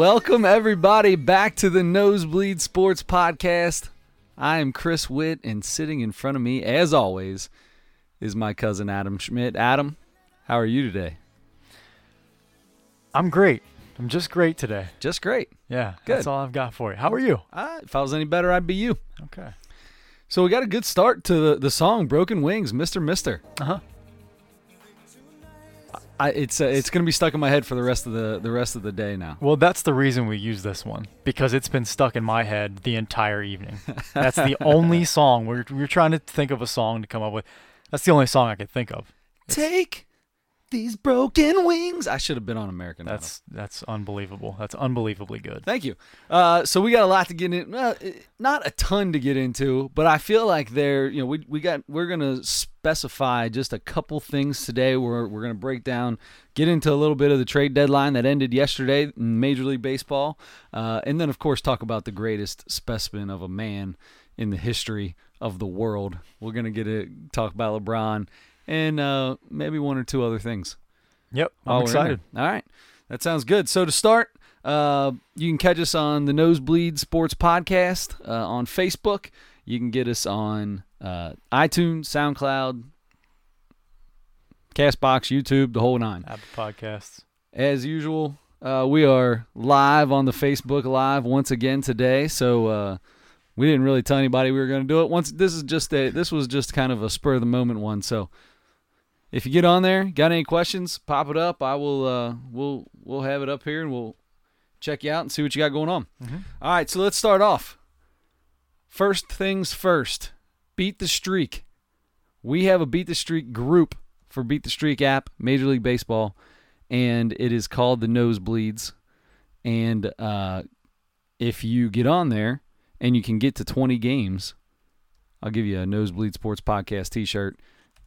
Welcome, everybody, back to the Nosebleed Sports Podcast. I am Chris Witt, and sitting in front of me, as always, is my cousin Adam Schmidt. Adam, how are you today? I'm great. I'm just great today. Just great. Yeah, Good. that's all I've got for you. How are you? Uh, if I was any better, I'd be you. Okay. So we got a good start to the, the song "Broken Wings," Mister Mister. Uh huh. I, it's uh, it's gonna be stuck in my head for the rest of the the rest of the day now. Well, that's the reason we use this one because it's been stuck in my head the entire evening. That's the only song we're we're trying to think of a song to come up with. That's the only song I could think of. Take these broken wings. I should have been on American Idol. That's that's unbelievable. That's unbelievably good. Thank you. Uh, so we got a lot to get in. Uh, not a ton to get into, but I feel like there. You know, we we got we're gonna specify just a couple things today. We're we're gonna break down, get into a little bit of the trade deadline that ended yesterday in Major League Baseball, uh, and then of course talk about the greatest specimen of a man in the history of the world. We're gonna get to talk about LeBron and uh, maybe one or two other things. Yep, I'm excited. All right. That sounds good. So to start, uh, you can catch us on the Nosebleed Sports Podcast uh, on Facebook. You can get us on uh, iTunes, SoundCloud, Castbox, YouTube, the whole nine. Apple Podcasts. As usual, uh, we are live on the Facebook Live once again today. So uh, we didn't really tell anybody we were going to do it. Once this is just a this was just kind of a spur of the moment one. So if you get on there, got any questions, pop it up. I will uh, we'll we'll have it up here and we'll check you out and see what you got going on. Mhm. All right, so let's start off. First things first, beat the streak. We have a beat the streak group for Beat the Streak app, Major League Baseball, and it is called the Nosebleeds. And uh, if you get on there and you can get to 20 games, I'll give you a Nosebleed Sports Podcast T-shirt.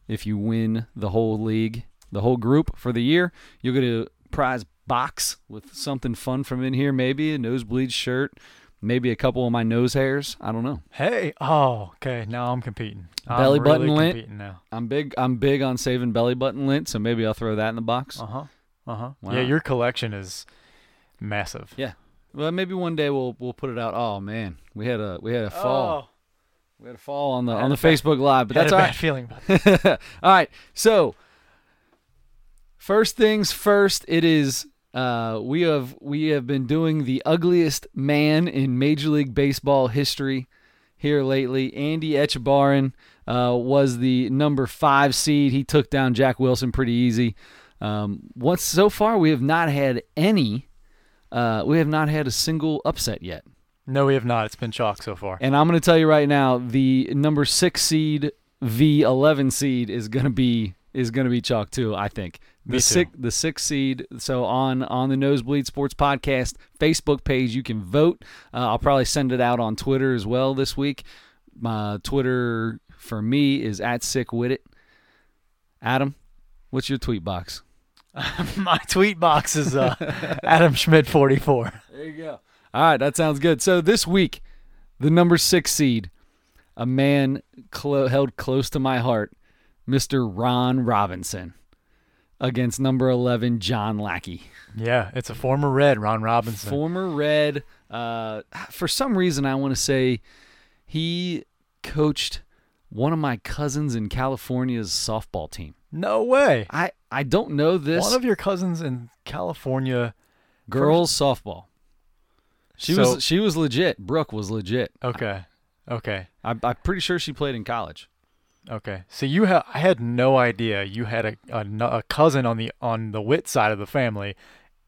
If you win the whole league, the whole group for the year, you'll get a prize box with something fun from in here. Maybe a Nosebleed shirt, maybe a couple of my nose hairs. I don't know. Hey, oh, okay. Now I'm competing. Belly I'm button really lint. competing now. I'm big. I'm big on saving belly button lint, so maybe I'll throw that in the box. Uh huh. Uh huh. Wow. Yeah, your collection is massive. Yeah. Well, maybe one day we'll we'll put it out. Oh man, we had a we had a fall. We had a fall on the on the bad- Facebook Live, but that's a all bad right. feeling about it. all right. So first things first, it is uh, we have we have been doing the ugliest man in Major League Baseball history here lately. Andy Etchebarren uh, was the number five seed. He took down Jack Wilson pretty easy. Um, once so far, we have not had any. Uh, we have not had a single upset yet. No, we have not. It's been chalk so far. And I'm going to tell you right now, the number six seed v 11 seed is going to be is going to be chalk too. I think the six the six seed. So on on the Nosebleed Sports Podcast Facebook page, you can vote. Uh, I'll probably send it out on Twitter as well this week. My Twitter for me is at sick with it. Adam, what's your tweet box? My tweet box is uh, Adam Schmidt 44. There you go. All right, that sounds good. So this week, the number six seed, a man clo- held close to my heart, Mr. Ron Robinson, against number 11, John Lackey. Yeah, it's a former Red, Ron Robinson. Former Red. Uh, for some reason, I want to say he coached one of my cousins in California's softball team. no way. I, I don't know this. One of your cousins in California. girls softball. She So- was she was legit. Brooke was legit. Okay. Okay. I, I'm pretty sure she played in college. Okay. So you have I had no idea you had a, a a cousin on the on the Witt side of the family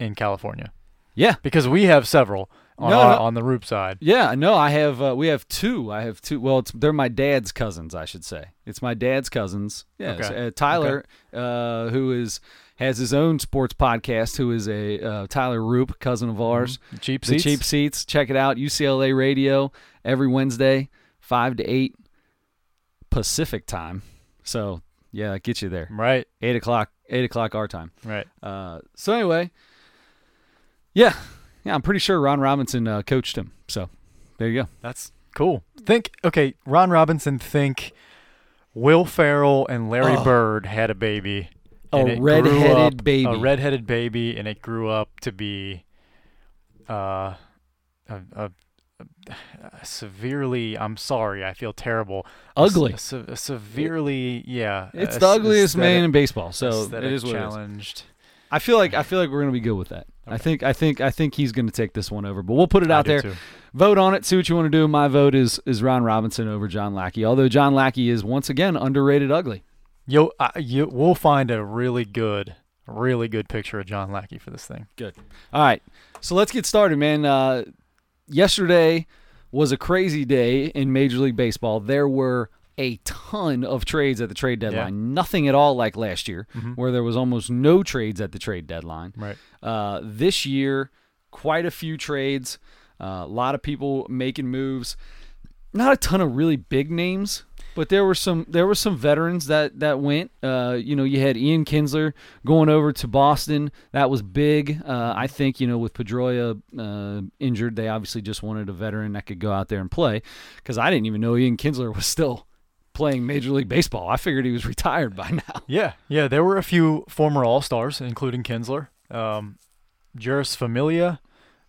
in California Yeah, because we have several on No, our, no. on the Roop side. yeah. No, I have. Uh, we have two. I have two. Well, it's they're my dad's cousins. I should say it's my dad's cousins. Yeah, Okay. so, uh, Tyler, uh, who is has his own sports podcast. Who is a uh, Tyler Roop, cousin of ours. Cheap The seats. cheap seats. Check it out. UCLA Radio every Wednesday, five to eight Pacific time. So yeah, gets you there. Right. Eight o'clock. Eight o'clock our time. Right. Uh, so anyway, yeah, yeah, I'm pretty sure Ron Robinson uh, coached him. So there you go. That's cool. Think okay, Ron Robinson think Will Ferrell and Larry Oh. Bird had a baby. A redheaded up- baby. A redheaded baby and it grew up to be uh, a, a, a severely. I'm sorry. I feel terrible. Ugly. A, se- severely, yeah. It's the ugliest man in baseball, so it is it is. challenged. I feel like I feel like we're gonna be good with that. I think I think I think he's gonna take this one over. But we'll put it I out there. too. Vote on it. See what you want to do. My vote is is Ron Robinson over John Lackey. Although John Lackey is once again underrated ugly. Yo, uh, you, we'll find a really good, really good picture of John Lackey for this thing. Good. All right, so let's get started, man. Uh, yesterday was a crazy day in Major League Baseball. There were a ton of trades at the trade deadline. Nothing at all like last year, Mhm. where there was almost no trades at the trade deadline. Right. Uh, this year, quite a few trades. Uh, a lot of people making moves. Not a ton of really big names, but there were some there were some veterans that that went. Uh, you know, you had Ian Kinsler going over to Boston. That was big. Uh, I think you know with Pedroia uh, injured, they obviously just wanted a veteran that could go out there and play. Because I didn't even know Ian Kinsler was still playing Major League Baseball. I figured he was retired by now. Yeah, yeah. There were a few former All Stars, including Kinsler. Um, Jeurys Familia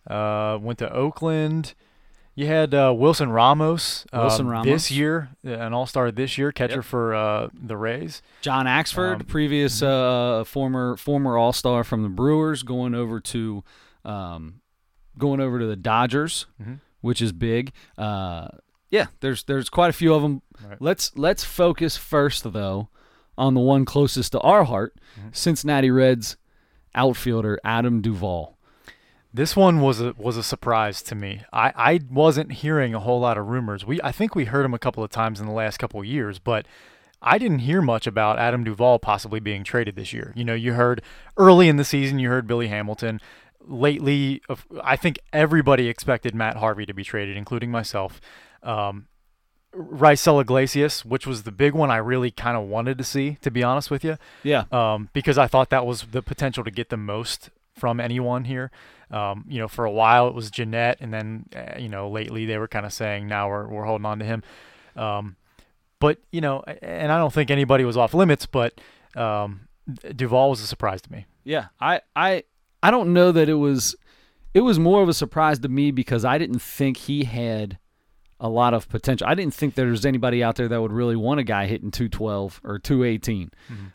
uh, went to Oakland. You had uh, Wilson Ramos. Wilson um, Ramos. this year, an All Star this year, catcher Yep. for uh, the Rays. John Axford, Um, previous uh, former former All Star from the Brewers, going over to um, going over to the Dodgers, Mhm. which is big. Uh, yeah, there's there's quite a few of them. Right. Let's let's focus first though on the one closest to our heart, Mhm. Cincinnati Reds outfielder Adam Duvall. This one was a was a surprise to me. I, I wasn't hearing a whole lot of rumors. We I think we heard him a couple of times in the last couple of years, but I didn't hear much about Adam Duvall possibly being traded this year. You know, you heard early in the season, you heard Billy Hamilton. Lately, I think everybody expected Matt Harvey to be traded, including myself. Um, Raisel Iglesias, which was the big one I really kind of wanted to see, to be honest with you Yeah, um, because I thought that was the potential to get the most from anyone here. Um, you know, for a while it was Gennett, and then uh, you know lately they were kind of saying now we're we're holding on to him. Um, but you know, and I don't think anybody was off limits, but um, Duvall was a surprise to me. Yeah, I, I I don't know that it was it was more of a surprise to me because I didn't think he had a lot of potential. I didn't think there was anybody out there that would really want a guy hitting 212 or 218.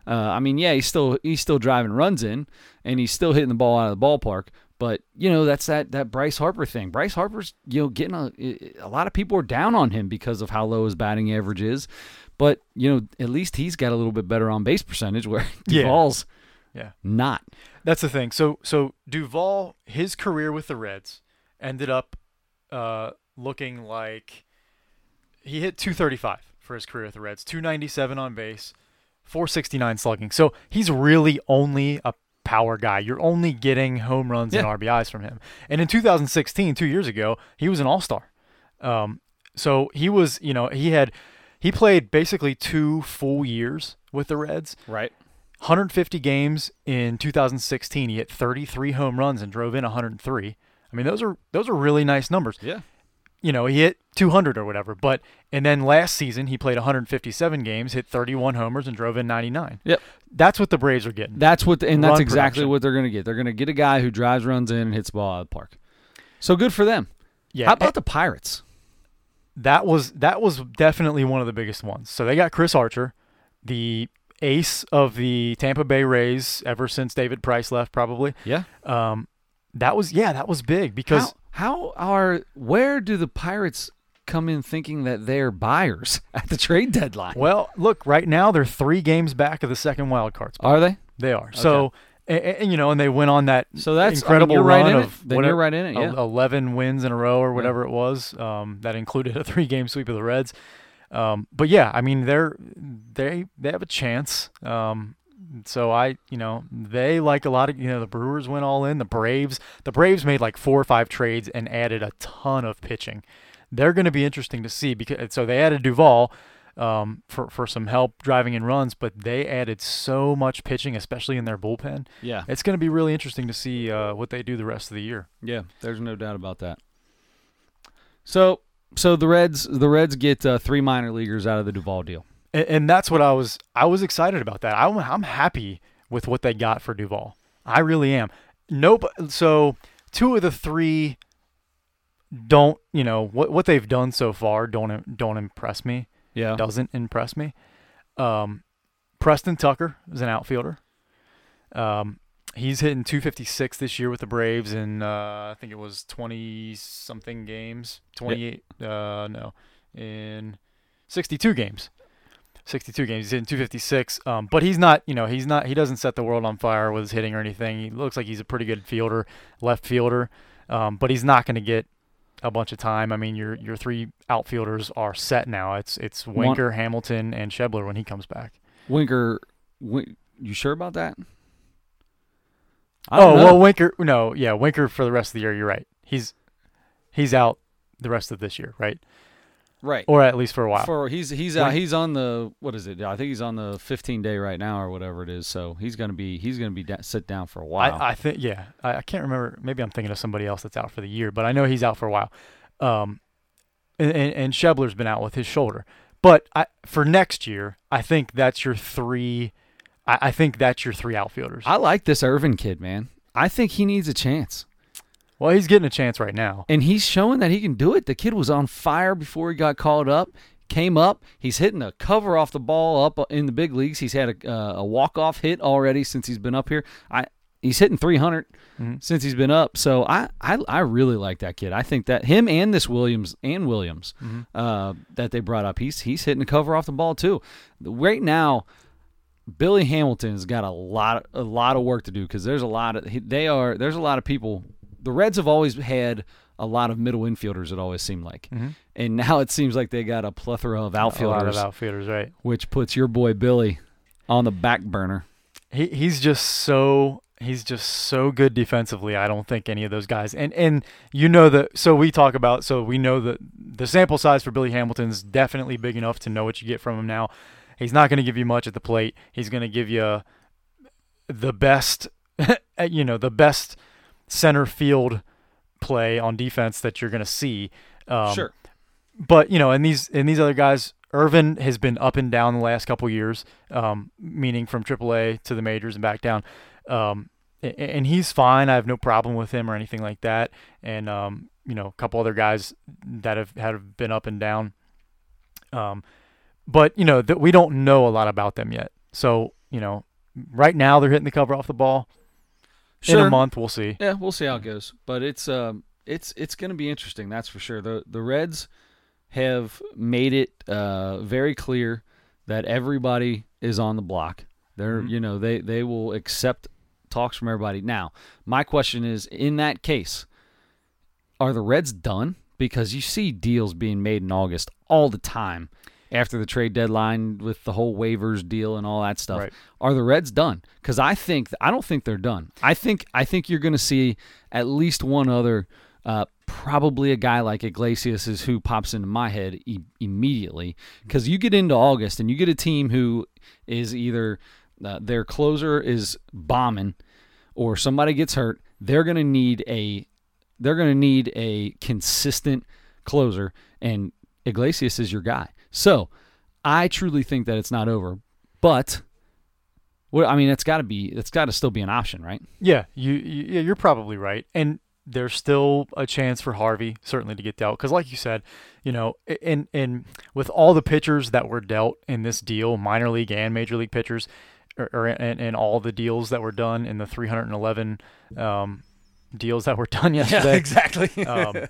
Uh, I mean, yeah, he's still he's still driving runs in and he's still hitting the ball out of the ballpark, but you know, that's that that Bryce Harper thing. Bryce Harper's, you know, getting a a lot of people are down on him because of how low his batting average is. But, you know, at least he's got a little bit better on base percentage where Yeah. Duvall's Yeah. not. That's the thing. So so Duvall, his career with the Reds ended up uh, looking like he hit 235 for his career with the Reds, 297 on base, 469 slugging. So he's really only a power guy. You're only getting home runs and RBIs from him. And in 2016, two years ago, he was an All Star. Um, so he was, you know, he had he played basically two full years with the Reds. Right. 150 games in 2016. He hit 33 home runs and drove in 103. I mean, those are those are really nice numbers. Yeah. You know, he hit 200 or whatever. But and then last season he played 157 games, hit 31 homers, and drove in 99. Yep. That's what the Braves are getting. That's what, and that's exactly production. what they're going to get. They're going to get a guy who drives runs in and hits the ball out of the park. So good for them. yeah. How about the Pirates? that was that was definitely one of the biggest ones. So they got Chris Archer, the ace of the Tampa Bay Rays ever since David Price left, probably. Yeah. Um, that was yeah, that was big because how, how are where do the Pirates come in thinking that they're buyers at the trade deadline? Well, look, right now they're three games back of the second wild card spot. Are they? They are. So, and, and, you know, and they went on that So that's incredible I mean, run right in of. Whatever- you're right in it. Yeah. 11 wins in a row or whatever it was. Um, that included a three-game sweep of the Reds. Um, but yeah, I mean, they're they they have a chance. Um, so I, you know, they like a lot of you know the Brewers went all in. The Braves, the Braves made like four or five trades and added a ton of pitching. They're going to be interesting to see because so they added Duvall um, for for some help driving in runs, but they added so much pitching, especially in their bullpen. yeah. It's going to be really interesting to see uh, what they do the rest of the year. Yeah. There's no doubt about that. So so the Reds the Reds get uh, three minor leaguers out of the Duvall deal. And, and that's what I was I was excited about that. I'm I'm happy with what they got for Duvall. I really am. Nope. So two of the three don't you know what what they've done so far don't don't impress me. Yeah. Doesn't impress me. Um, Preston Tucker is an outfielder. Um, he's hitting 256 this year with the Braves in uh, I think it was 20 something games. 28 uh, no in 62 games. 62 games. He's hitting 256. Um, but he's not, you know, he's not, he doesn't set the world on fire with his hitting or anything. He looks like he's a pretty good fielder, left fielder. Um, but he's not going to get a bunch of time. I mean, your your three outfielders are set now. It's it's Winker, One, Hamilton, and Schebler when he comes back. Winker, Win- you sure about that? Oh well, Winker. No, yeah, Winker for the rest of the year. You're right. He's he's out the rest of this year, right? Right. Or at least for a while. For he's he's uh, he's on the what is it? I think he's on the 15 day right now or whatever it is. So he's gonna be he's gonna be da- sit down for a while. I, I think yeah. I, I, can't remember. Maybe I'm thinking of somebody else that's out for the year, but I know he's out for a while. Um, and, and, and Schebler's been out with his shoulder. But I, for next year, I think that's your three. I, I think that's your three outfielders. I like this Ervin kid, man. I think he needs a chance. Well, he's getting a chance right now. And he's showing that he can do it. The kid was on fire before he got called up. Came up. He's hitting a cover off the ball up in the big leagues. He's had a, uh, a walk off hit already since he's been up here. I he's hitting 300 mm-hmm. since he's been up. So I, I I really like that kid. I think that him and this Williams and Williams mm-hmm. uh, that they brought up, he's he's hitting a cover off the ball too. Right now, Billy Hamilton has got a lot a lot of work to do because there's a lot of they are there's a lot of people the Reds have always had a lot of middle infielders. It always seemed like, mm-hmm. and now it seems like they got a plethora of outfielders. A lot of outfielders, right? Which puts your boy Billy on the back burner. He he's just so he's just so good defensively. I don't think any of those guys and and you know that so we talk about so we know that the sample size for Billy Hamilton is definitely big enough to know what you get from him now. He's not going to give you much at the plate. He's going to give you the best you know, the best center field play on defense that you're going to see. Um, sure. But you know, and these and these other guys, Ervin has been up and down the last couple years, um, meaning from AAA to the majors and back down. Um, and he's fine. I have no problem with him or anything like that. And um, you know, a couple other guys that have have been up and down. Um, but you know that we don't know a lot about them yet. So you know, right now they're hitting the cover off the ball. Sure. In a month, we'll see. Yeah, we'll see how it goes. But it's um, it's it's going to be interesting. That's for sure. the The Reds have made it uh, very clear that everybody is on the block. They're mm-hmm. you know they they will accept talks from everybody. Now, my question is, in that case, are the Reds done? Because you see deals being made in August all the time after the trade deadline with the whole waivers deal and all that stuff. Right. Are the Reds done? Because I think I don't think they're done. I think I think you're going to see at least one other, uh, probably a guy like Iglesias is who pops into my head e- immediately. Because you get into August and you get a team who is either uh, their closer is bombing or somebody gets hurt. They're going to need a they're going to need a consistent closer and Iglesias is your guy. So I truly think that it's not over, but well, I mean, it's got to be, it's got to still be an option, right? Yeah, you, you you're probably right, and there's still a chance for Harvey certainly to get dealt because, like you said, you know, and and with all the pitchers that were dealt in this deal, minor league and major league pitchers, or, or and, and all the deals that were done in the 311 um, deals that were done yesterday, yeah, exactly. um,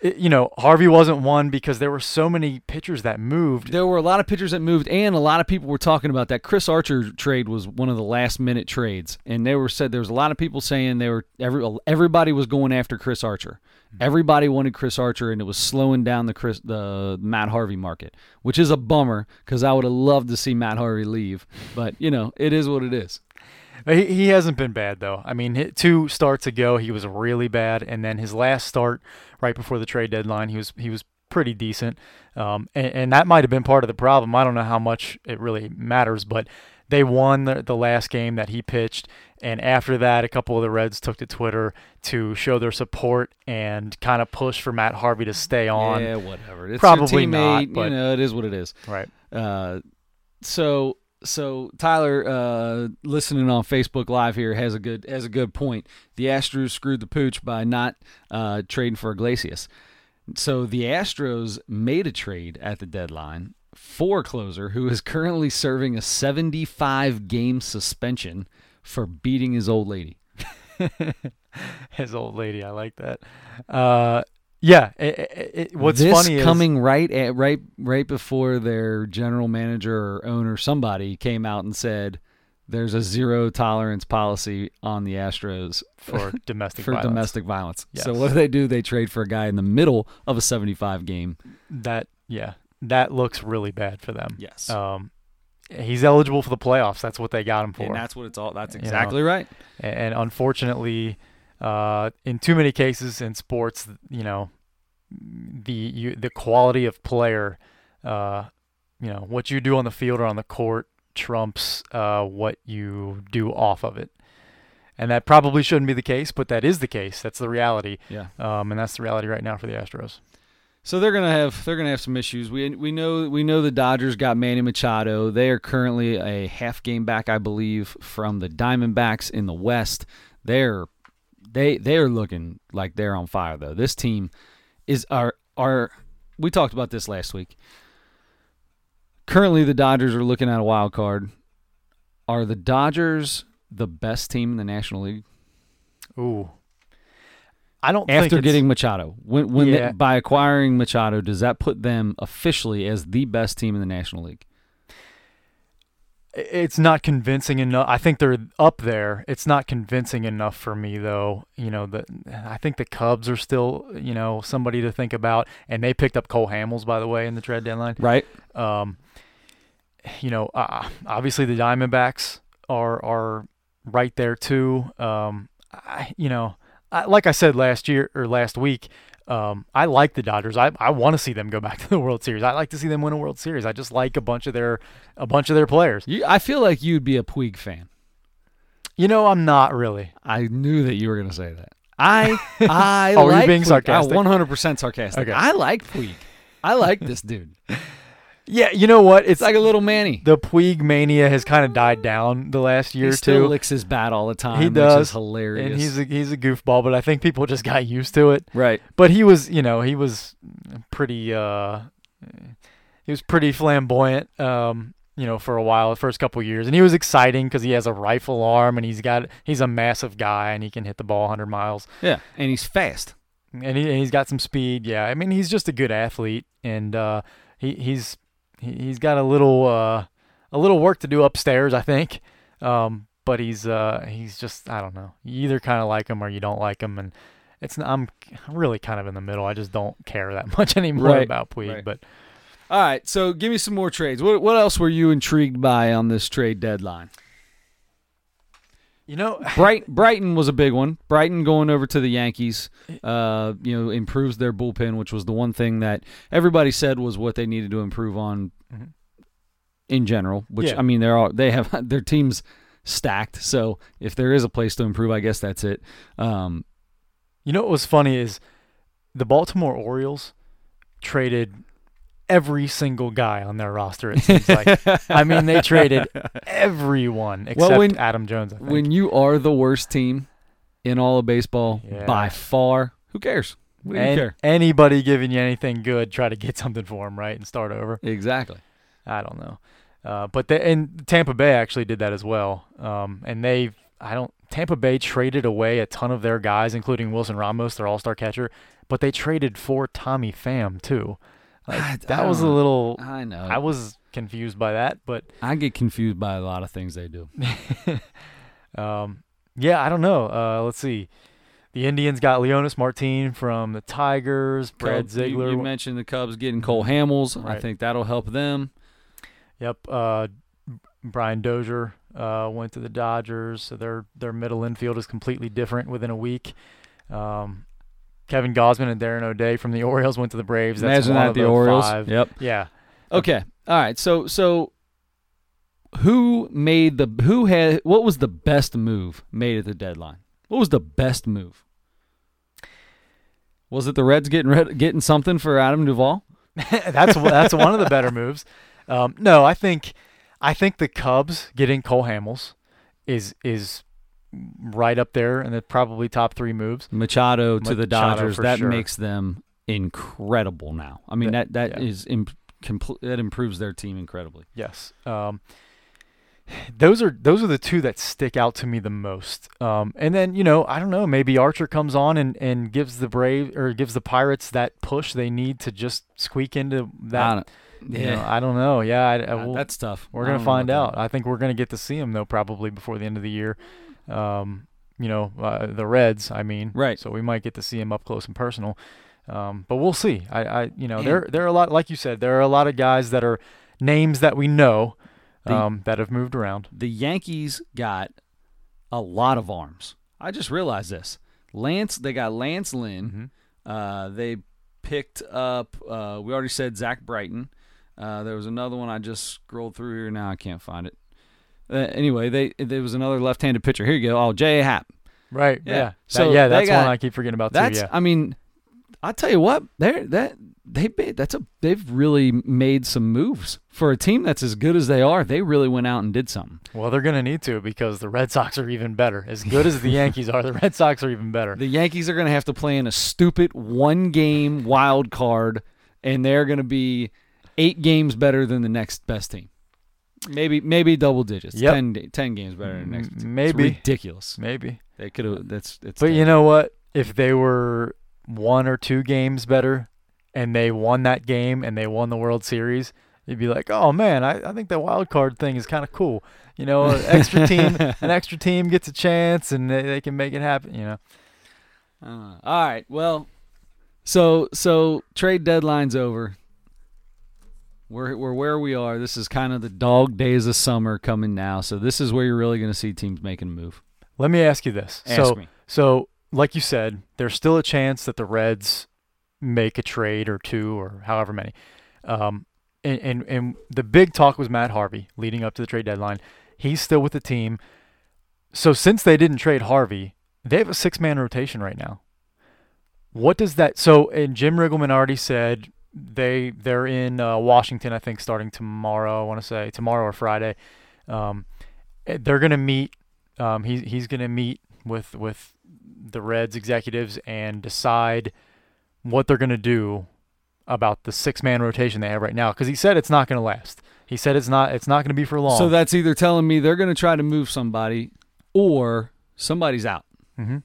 you know, Harvey wasn't one because there were so many pitchers that moved. There were a lot of pitchers that moved, and a lot of people were talking about that. Chris Archer trade was one of the last minute trades, and they were said there was a lot of people saying they were every everybody was going after Chris Archer. Mm-hmm. Everybody wanted Chris Archer, and it was slowing down the Chris the Matt Harvey market, which is a bummer because I would have loved to see Matt Harvey leave, but you know, it is what it is. He, he hasn't been bad though. I mean, two starts ago he was really bad, and then his last start right before the trade deadline he was he was pretty decent, um, and, and that might have been part of the problem. I don't know how much it really matters, but they won the, the last game that he pitched, and after that, a couple of the Reds took to Twitter to show their support and kind of push for Matt Harvey to stay on. Yeah, whatever. It's Probably teammate, not, but you know, it is what it is. Right. Uh, so so Tyler, uh, listening on Facebook Live here has a good has a good point. The Astros screwed the pooch by not uh, trading for Iglesias. So the Astros made a trade at the deadline for closer who is currently serving a 75 game suspension for beating his old lady. His old lady, I like that. Uh, yeah. It, it, it, what's this funny coming right at right right before their general manager or owner somebody came out and said there's a zero tolerance policy on the Astros for domestic for violence. domestic violence. So what do they do? They trade for a guy in the middle of a 75 game. That yeah, that looks really bad for them. Yes. Um, he's eligible for the playoffs. That's what they got him for. and that's what it's all that's You exactly right. and unfortunately, uh, in too many cases in sports, you know, the you, the quality of player, uh, you know, what you do on the field or on the court trumps uh, what you do off of it. And that probably shouldn't be the case, but that is the case. That's the reality, Yeah. um, and that's the reality right now for the Astros. So they're gonna have they're gonna have some issues. We we know we know the Dodgers got Manny Machado. They are currently a half game back, I believe, from the Diamondbacks in the West. They're they they are looking like they're on fire though. This team is our our we talked about this last week. Currently the Dodgers are looking at a wild card. Are the Dodgers the best team in the National League Ooh, I don't after it's- getting Machado? When when they- by acquiring Machado, does that put them officially as the best team in the National League? It's not convincing enough. I think they're up there. It's not convincing enough for me though. You know, the I think the Cubs are still, you know, somebody to think about and they picked up Cole Hamels by the way in the trade deadline. Right. Um you know, uh, obviously the Diamondbacks are are right there too. Um I you know, I, like I said last year or last week, um, I like the Dodgers. I, I want to see them go back to the World Series. I like to see them win a World Series. I just like a bunch of their a bunch of their players. You, I feel like you'd be a Puig fan. You know, I'm not really. I knew that you were going to say that. I I Oh, were you like being Puig. sarcastic? I'm 100% sarcastic. Okay. I like Puig. I like this dude. Yeah, you know what? It's like a little Manny. the Puig mania has kind of died down the last year he or still two, licks his bat all the time. He Which does, is hilarious. and he's a, he's a goofball. But I think people just got used to it. right. But he was, you know, he was pretty. uh He was pretty flamboyant. Um, you know, for a while, the first couple years, and he was exciting because he has a rifle arm and he's got he's a massive guy and he can hit the ball 100 miles. Yeah, and he's fast. and, he, and he's got some speed. Yeah, I mean he's just a good athlete, and uh, he he's he, he's got a little uh, a little work to do upstairs, I think. Um, but he's uh, he's just I don't know. You either kind of like him or you don't like him, and it's I'm really kind of in the middle. I just don't care that much anymore Right, about Puig. right. But All right, so give me some more trades. What what else were you intrigued by on this trade deadline? You know, Bright, Britton was a big one. Britton going over to the Yankees, uh, you know, improves their bullpen, which was the one thing that everybody said was what they needed to improve on Mhm. in general. Which Yeah. I mean, they're all they have their teams stacked. So if there is a place to improve, I guess that's it. Um, You know what was funny is the Baltimore Orioles traded every single guy on their roster. It seems like. I mean, they traded everyone except when- Adam Jones. I think. when you are the worst team in all of baseball Yeah. by far, who cares? What do you An- care? anybody giving you anything good, try to get something for him, right, and start over. Exactly. I don't know, uh, but they, and Tampa Bay actually did that as well. Um, and they, I don't. Tampa Bay traded away a ton of their guys, including Wilson Ramos, their All-Star catcher, but they traded for Tommy Pham too. Like, I- I that was a little. I know. I was confused by that, but I get confused by a lot of things they do. um, yeah, I don't know. Uh, let's see. The Indians got Leonys Martin from the Tigers. Brad Cubs- you- Ziegler. You, mentioned the Cubs getting Cole Hamels. I think that'll help them. Yep. Uh, Brian Dozier uh, went to the Dodgers, so their their middle infield is completely different within a week. Um, Kevin Gausman and Darren O'Day from the Orioles went to the Braves. That's Imagine that of the Orioles. Five. Yep. Yeah. Okay. All right. So so who made the who had what was the best move made at the deadline? What was the best move? Was it the Reds getting red, getting something for Adam Duvall? that's that's one of the better moves. Um, no, I think I think the Cubs getting Cole Hamels is is right up there and the probably top three moves. Machado to the Dodgers. That sure. makes them incredible now. I mean that That- that yeah. is imp- compl- that improves their team incredibly. Yes. Um, those are those are the two that stick out to me the most. Um, and then you know I don't know maybe Archer comes on and, and gives the Brave or gives the Pirates that push they need to just squeak into that. don't- you know, yeah, I don't know. Yeah, I, I will- that's tough. we're gonna find out. that. I think we're gonna get to see him though probably before the end of the year. Um, you know uh, the Reds. I mean, Right. So we might get to see him up close and personal. Um, but we'll see. I, I you know there there are a lot like you said there are a lot of guys that are names that we know The- um, that have moved around. The Yankees got a lot of arms. I just realized this. Lance, they got Lance Lynn. Mhm. Uh, they picked up. Uh, we already said Zach Britton. Uh, there was another one I just scrolled through here. Now I can't find it. Uh, anyway, they there was another left-handed pitcher. Here you go. Oh, J. A. Happ. Right. Yeah. Yeah. That- So yeah, they that's got- one I keep forgetting about That's. too. Yeah. I mean, I tell you what. They're that they that's a they've really made some moves for a team that's as good as they are. They really went out and did something. Well, they're gonna need to because the Red Sox are even better. As good as the Yankees are, the Red Sox are even better. The Yankees are going to have to play in a stupid one game wild card, and they're going to be eight games better than the next best team. Maybe maybe double digits. Yep. 10, 10 games better than next. Maybe. it's ridiculous. Maybe. They could have. That's it's. But you know what? If they were one or two games better and they won that game and they won the World Series, you'd be like, oh man, I, I think that wild card thing is kind of cool. You know, an extra team, an extra team gets a chance and they, they can make it happen. You know. Uh, all right. Well, so so trade deadline's over. We're we're where we are. This is kind of the dog days of summer coming now. So this is where you're really going to see teams making a move. Let me ask you this. Ask so, me. so like you said, there's still a chance that the Reds make a trade or two or however many. Um, and, and and the big talk was Matt Harvey leading up to the trade deadline. He's still with the team. So since they didn't trade Harvey, they have a six man rotation right now. What does that so and Jim Riggleman already said they they're in uh, Washington, I think, starting tomorrow. I want to say tomorrow or Friday. Um, eh, they're gonna meet. Um, he's he's gonna meet with with the Reds executives and decide what they're gonna do about the six man rotation they have right now. Because he said it's not gonna last. He said it's not it's not gonna be for long. So that's either telling me they're going to try to move somebody, or somebody's out. hmm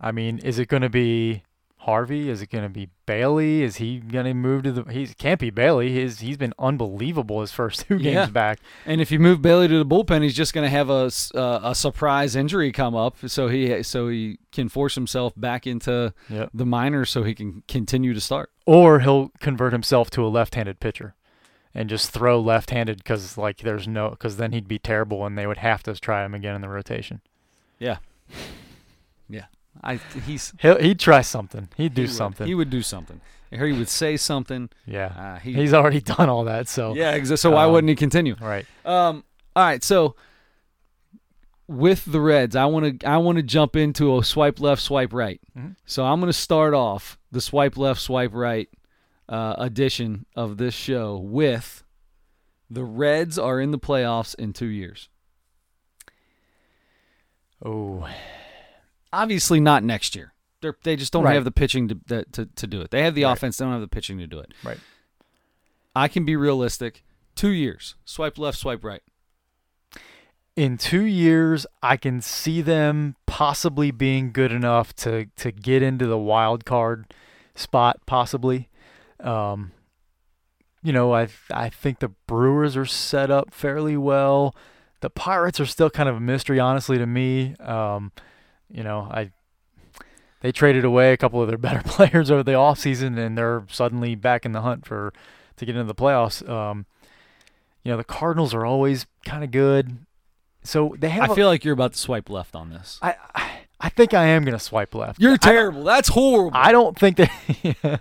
I mean, is it going to be Harvey? Is it going to be Bailey? Is he going to move to the? He can't be Bailey. He's he's been unbelievable his first two games Yeah. back. And if you move Bailey to the bullpen, he's just going to have a, uh, a surprise injury come up, so he so he can force himself back into Yep. the minors, so he can continue to start. Or he'll convert himself to a left-handed pitcher, and just throw left-handed because like there's no because then he'd be terrible and they would have to try him again in the rotation. I he's He'll he'd try something. He'd do he would- something. He would do something. Or he would say something. yeah. Uh, he, He's already done all that. So yeah. exa- So why um, wouldn't he continue? right. Um. All right. So with the Reds, I want to I want to jump into a swipe left, swipe right. Mhm. So I'm going to start off the swipe left, swipe right uh, edition of this show with the Reds are in the playoffs in two years. Oh. Obviously, not next year. They're, they just don't Right. have the pitching to, to to do it. They have the Right. offense. They don't have the pitching to do it. Right. I can be realistic. Two years. Swipe left, swipe right. in two years, I can see them possibly being good enough to to get into the wild card spot, possibly. Um, you know, I I think the Brewers are set up fairly well. The Pirates are still kind of a mystery, honestly, to me. Um, you know, I they traded away a couple of their better players over the offseason, and they're suddenly back in the hunt for to get into the playoffs. Um, you know, the Cardinals are always kind of good. So they have. I a- feel like you're about to swipe left on this. I, I think I am gonna swipe left. You're terrible. That's horrible. I don't think that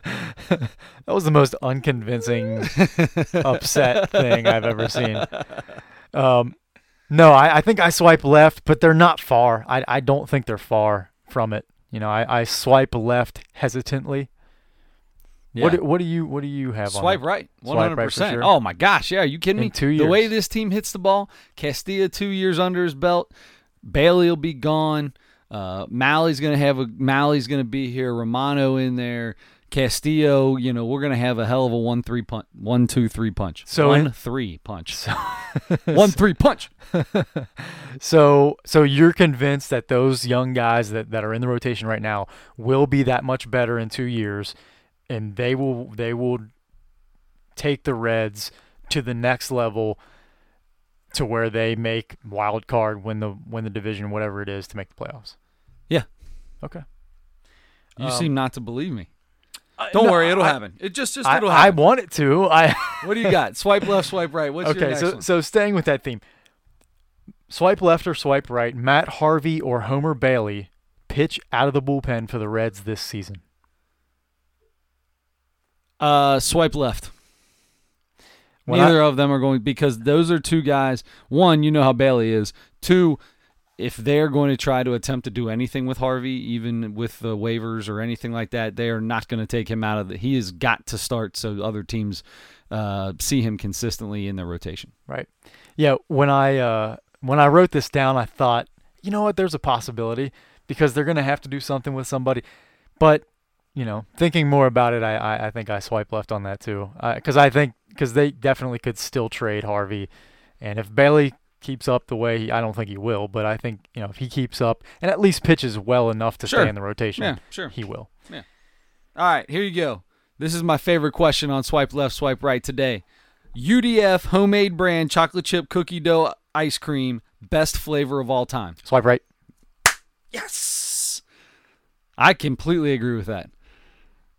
that was the most unconvincing upset thing I've ever seen. Um, no, I, I think I swipe left, but they're not far. I I don't think they're far from it. You know, I, I swipe left hesitantly. What Yeah. do, what do you what do you have Swipe on right, Swipe one right hundred percent. Oh my gosh, yeah, are you kidding In me? two The way this team hits the ball, Castillo two years under his belt, Bailey will be gone. Uh, Mahle's gonna have a Mahle's gonna be here. Romano in there. Castillo, you know, we're gonna have a hell of a one three punch, one two three punch, So one in- three punch, one three punch. So so you're convinced that those young guys that, that are in the rotation right now will be that much better in two years, and they will they will take the Reds to the next level to where they make wild card, win the win the division, whatever it is, to make the playoffs. Yeah. Okay. You Um, seem not to believe me. Don't No, worry, it'll I- happen. It just just I, it'll I happen. want it to. I what do you got? Swipe left, swipe right. What's your okay. next So one? so staying with that theme, swipe left or swipe right. Matt Harvey or Homer Bailey pitch out of the bullpen for the Reds this season. Uh, swipe left. When Neither of them are going because those are two guys. One, you know how Bailey is. Two, if they're going to try to attempt to do anything with Harvey, even with the waivers or anything like that, they are not going to take him out of the. He has got to start so other teams uh, see him consistently in their rotation. Right. Yeah. When I uh, when I wrote this down, I thought, you know what? There's a possibility because they're going to have to do something with somebody. But you know, thinking more about it, I I, I think I swipe left on that too. Because I think because they definitely could still trade Harvey, and if Bailey keeps up the way he, I don't think he will, but I think you know if he keeps up and at least pitches well enough to Sure. stay in the rotation, Yeah, sure. he will. Yeah. All right, here you go. This is my favorite question on swipe left, swipe right today. UDF homemade brand chocolate chip cookie dough ice cream, best flavor of all time. Swipe right. Yes. I completely agree with that.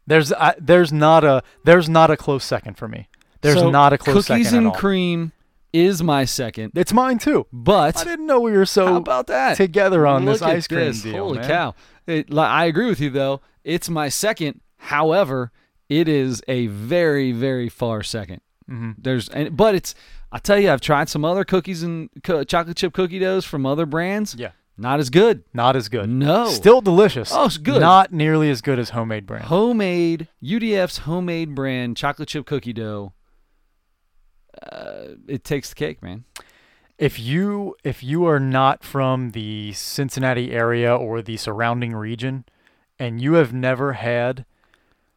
There's I, there's not a there's not a close second for me. There's So, not a close cookies second and cream is my second, It's mine too. But I didn't know we were so how about that? together on Look this ice cream this. deal. Holy man. cow! It, I agree with you though. It's my second. However, it is a very, very far second. Mhm. There's, and, but it's. I tell you, I've tried some other cookies and co- chocolate chip cookie doughs from other brands. Yeah, Not as good. not as good. No. Still delicious. Oh, it's good. Not nearly as good as homemade brand. Homemade UDF's homemade brand chocolate chip cookie dough. Uh, it takes the cake, man. If you if you are not from the Cincinnati area or the surrounding region, and you have never had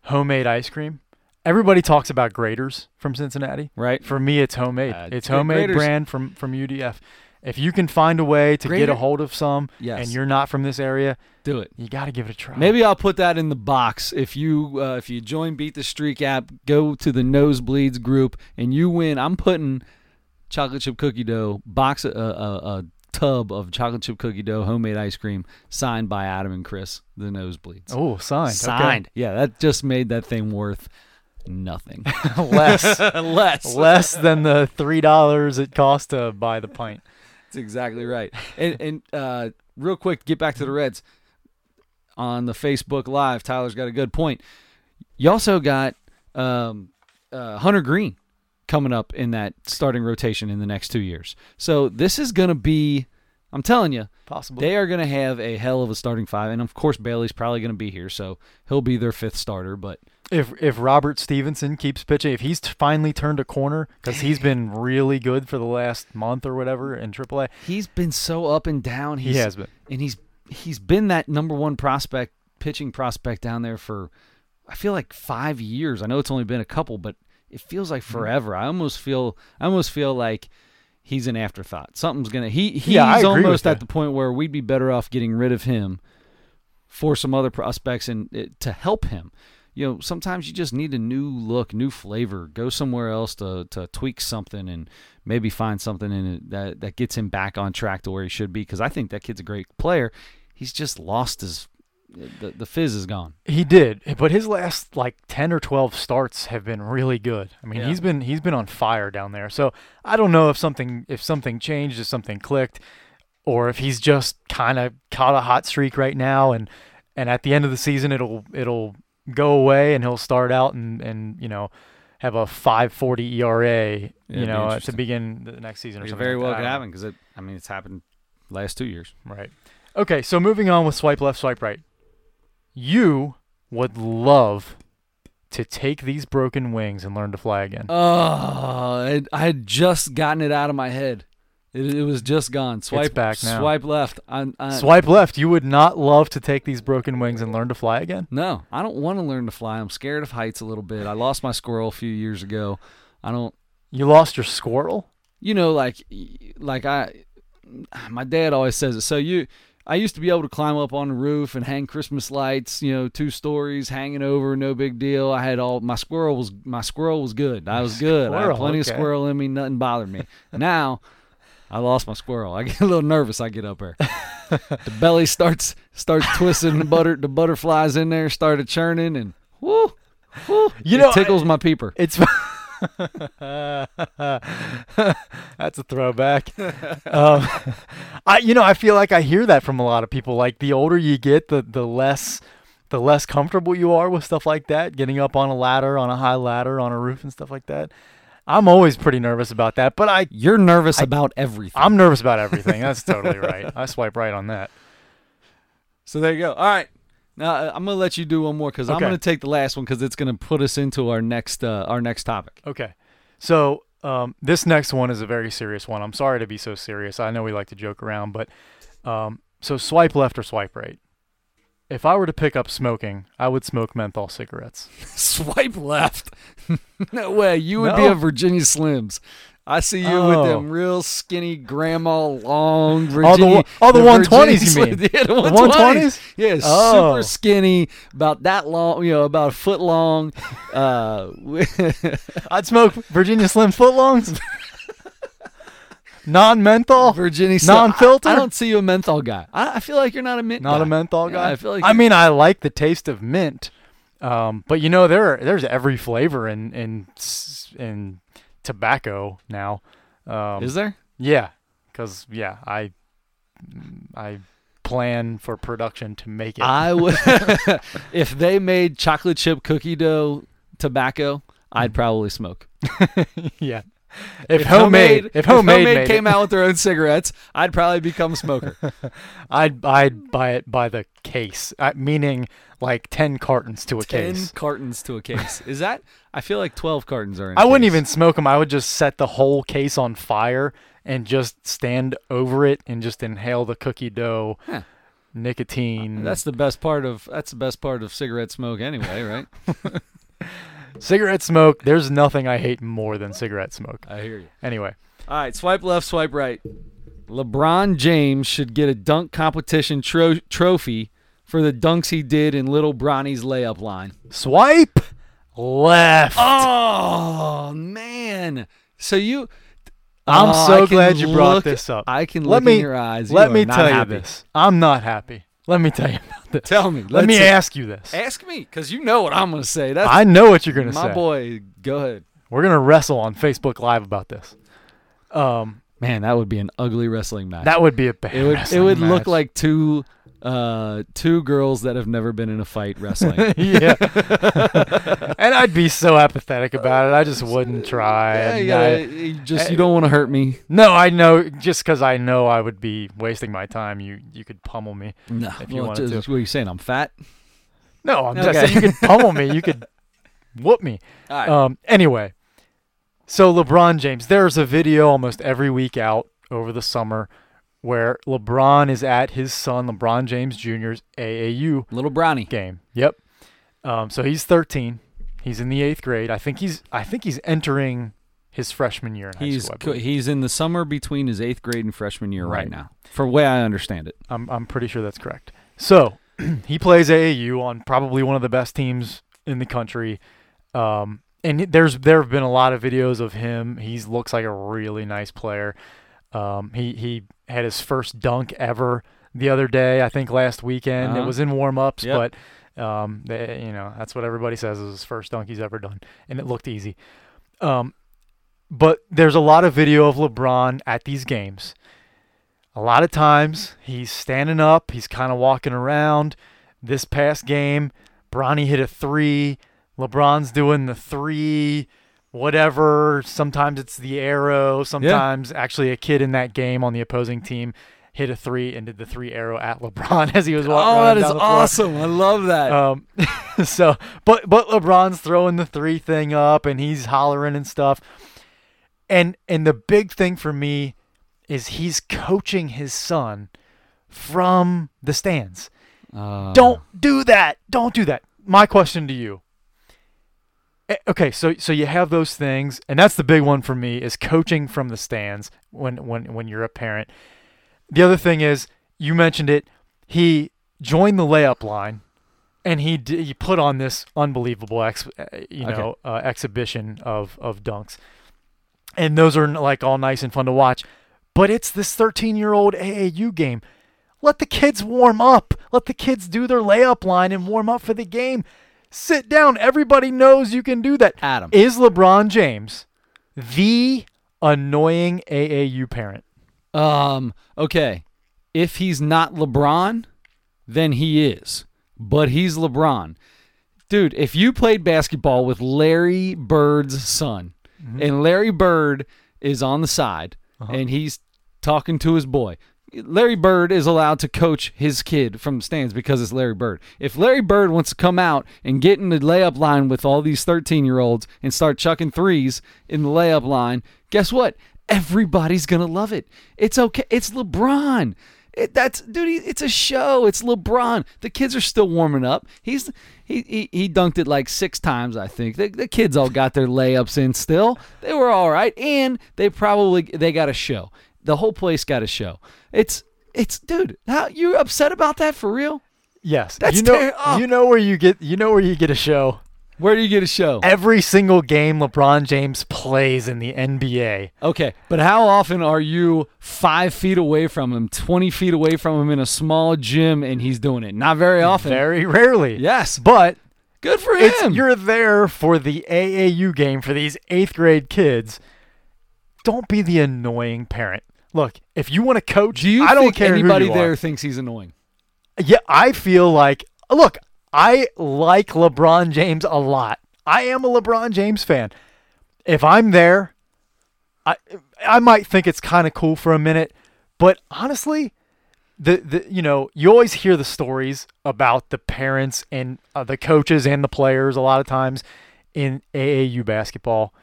homemade ice cream, everybody talks about Graeter's from Cincinnati. Right? For me, it's homemade. Uh, it's homemade Graeter's- brand from from UDF. If you can find a way to get a hold of some, Yes. and you're not from this area, Do it. you got to give it a try. Maybe I'll put that in the box. If you uh, if you join Beat the Streak app, go to the Nosebleeds group, and you win. I'm putting chocolate chip cookie dough box a, a, a tub of chocolate chip cookie dough homemade ice cream signed by Adam and Chris, the Nosebleeds. Oh, signed. okay. signed. Yeah, that just made that thing worth nothing. Less. Less. Less than the three dollars it cost to buy the pint. That's exactly right. And and uh, real quick, get back to the Reds on the Facebook Live. Tyler's got a good point. You also got um, uh, Hunter Greene coming up in that starting rotation in the next two years. So this is going to be. I'm telling you, possible. they are going to have a hell of a starting five, and of course Bailey's probably going to be here, so he'll be their fifth starter. But if if Robert Stephenson keeps pitching, if he's t- finally turned a corner because he's been really good for the last month or whatever in AAA, he's been so up and down. He's, he has been. and he's he's been that number one prospect, pitching prospect down there for I feel like five years. I know it's only been a couple, but it feels like Mm-hmm. forever. I almost feel I almost feel like he's an afterthought. Something's gonna he he's Yeah, almost at the point where we'd be better off getting rid of him for some other prospects and it, to help him. You know, sometimes you just need a new look, new flavor. Go somewhere else to to tweak something and maybe find something in it that that gets him back on track to where he should be. Because I think that kid's a great player. He's just lost his the the fizz is gone. He did, but his last like ten or twelve starts have been really good. I mean, Yeah. he's been he's been on fire down there. So I don't know if something if something changed, if something clicked, or if he's just kind of caught a hot streak right now, and and at the end of the season it'll it'll go away, and he'll start out and and you know have a 5.40 ERA, it'd you be know, to begin the next season or It something. very like well that. could I don't know. happen because it. I mean, it's happened last two years. Right. Okay, so moving on with swipe left, swipe right. You would love to take these broken wings and learn to fly again? Oh, I, I had just gotten it out of my head. It, it was just gone. Swipe back now. Swipe left. I, I, Swipe left. You would not love to take these broken wings and learn to fly again? No, I don't want to learn to fly. I'm scared of heights a little bit. I lost my squirrel a few years ago. I don't. You lost your squirrel? You know, like, like I, my dad always says it. So you, I used to be able to climb up on the roof and hang Christmas lights, you know, two stories hanging over, no big deal. I had all my squirrel was my squirrel was good. I was good. I had plenty of squirrel in me, nothing bothered me. now I lost my squirrel. I get a little nervous. I get up there. the belly starts starts twisting. The butter the butterflies in there started churning, and whoo, whoo, You it know, tickles my peeper. It's that's a throwback. um, I, you know, I feel like I hear that from a lot of people. Like the older you get, the the less the less comfortable you are with stuff like that. Getting up on a ladder, on a high ladder, on a roof, and stuff like that. I'm always pretty nervous about that, but I You're nervous I- about everything. I'm nervous about everything. That's totally right. I swipe right on that. So there you go. All right. Now uh, I'm gonna let you do one more because I'm gonna take the last one because it's gonna put us into our next uh, our next topic. Okay. So um, this next one is a very serious one. I'm sorry to be so serious. I know we like to joke around, but um, so swipe left or swipe right. If I were to pick up smoking, I would smoke menthol cigarettes. Swipe left. no way. You would be a Virginia Slims. I see you Oh. with them real skinny grandma long Virginia. All the all the Virginia 120s you mean? Yeah, the The 120s. 120s? Yeah, Oh. super skinny, about that long, you know, about a foot long. Uh, I'd smoke Virginia Slim foot footlongs. Non-menthol, Virginia non-filter. I, I don't see you a menthol guy. I, I feel like you're not a mint Not guy. a menthol Yeah, guy. I feel like I mean, I like the taste of mint, um, but you know, there there's every flavor in in in tobacco now. Um, Is there? Yeah, because yeah, I I plan for production to make it. I would if they made chocolate chip cookie dough tobacco, I'd probably smoke. yeah. If, homemade, if homemade, made came it, out with their own cigarettes, I'd probably become a smoker. I'd I'd buy it by the case, uh, meaning like ten cartons to a Ten case. cartons to a case. Is that? I feel like twelve cartons are. in. I a wouldn't even smoke them. I would just set the whole case on fire and just stand over it and just inhale the cookie dough Huh. nicotine. That's the best part of. That's the best part of cigarette smoke, anyway, right? cigarette smoke. There's nothing I hate more than cigarette smoke. I hear you. Anyway, All right, swipe left, swipe right. LeBron James should get a dunk competition tro- trophy for the dunks he did in Little Bronny's layup line. swipe left. Oh man! So you, I'm Oh, so glad you brought look- this up. I can Let look me- in your eyes. You Let me tell happy. you this. I'm not happy. Let me tell you about this. Tell me. Let me see. ask you this. Ask me, because you know what I'm going to say. That's I know what you're gonna say. my boy. Go ahead. We're gonna wrestle on Facebook Live about this. Um, Man, that would be an ugly wrestling match. that would be a bad. it would. It would look like two, uh, two girls that have never been in a fight wrestling. yeah. and I'd be so apathetic about it. I just wouldn't try. yeah, gotta, I- you just you don't want to hurt me. no, I know. Just because I know I would be wasting my time, you you could pummel me. No, If you well, wanted just- to. What are you saying? I'm fat. No, I'm just saying you could pummel me. You could whoop me. Right. Um. Anyway, so LeBron James, there's a video almost every week out over the summer where LeBron is at his son LeBron James Jr.'s AAU Little Bronny. game. Yep. Um. So he's 13. He's in the eighth grade. I think he's. I think he's entering his freshman year in high He's school. Co- he's in the summer between his eighth grade and freshman year right, Right. now, for the way I understand it. I'm I'm pretty sure that's correct. So he plays AAU on probably one of the best teams in the country. Um, and there's there have been a lot of videos of him. He looks like a really nice player. Um, he he had his first dunk ever the other day. I think last weekend. It Uh-huh. was in warm ups, Yep. but um, they, you know that's what everybody says is his first dunk he's ever done, and it looked easy. Um, but there's a lot of video of LeBron at these games. A lot of times he's standing up, he's kind of walking around. This past game, Bronny hit a three. LeBron's doing the three, whatever. Sometimes it's the arrow. Sometimes actually a kid in that game on the opposing team hit a three and did the three arrow at LeBron as he was walking. Oh, that is down the floor. awesome. I love that. Um, so, but but LeBron's throwing the three thing up and he's hollering and stuff. And and the big thing for me is he's coaching his son from the stands. Uh, Don't do that. Don't do that. My question to you. Eh, Okay, so so you have those things, and that's the big one for me is coaching from the stands when when when you're a parent. The other thing is you mentioned it. He joined the layup line, and he d- he put on this unbelievable ex, eh, you Okay. know uh, exhibition of of dunks, and those are like all nice and fun to watch. But it's this 13 year old AAU game. Let the kids warm up. Let the kids do their layup line and warm up for the game. Sit down. Everybody knows you can do that. Adam. Is LeBron James the annoying AAU parent? Um, okay. If he's not LeBron, then he is. But he's LeBron. Dude, if you played basketball with Larry Bird's son, and Larry Bird is on the side and he's talking to his boy. Larry Bird is allowed to coach his kid from stands because it's Larry Bird. If Larry Bird wants to come out and get in the layup line with all these 13 year olds and start chucking threes in the layup line, guess what? Everybody's going to love it. It's okay. It's LeBron. It, that's dude. It's a show. It's LeBron. The kids are still warming up. He's he he, he dunked it like six times. I think the, the kids all got their layups in. Still, they were all right, and they probably they got a show. The whole place got a show. It's it's dude. How you upset about that for real? Yes. That's you know ter- oh. you know where you get you know where you get a show. Where do you get a show? Every single game LeBron James plays in the NBA. Okay, but how often are you five feet away from him, twenty feet away from him in a small gym, and he's doing it? Not very often. Very rarely. Yes, But good for it's him. you're there for the AAU game for these eighth grade kids. Don't be the annoying parent. Look, if you want to coach, Do you I don't care anybody who you there Are. thinks he's annoying? Yeah, I feel like look, I like LeBron James a lot. I am a LeBron James fan. If I'm there, I I might think it's kind of cool for a minute, but honestly, the the you know you always hear the stories about the parents and uh, the coaches and the players a lot of times in AAU basketball.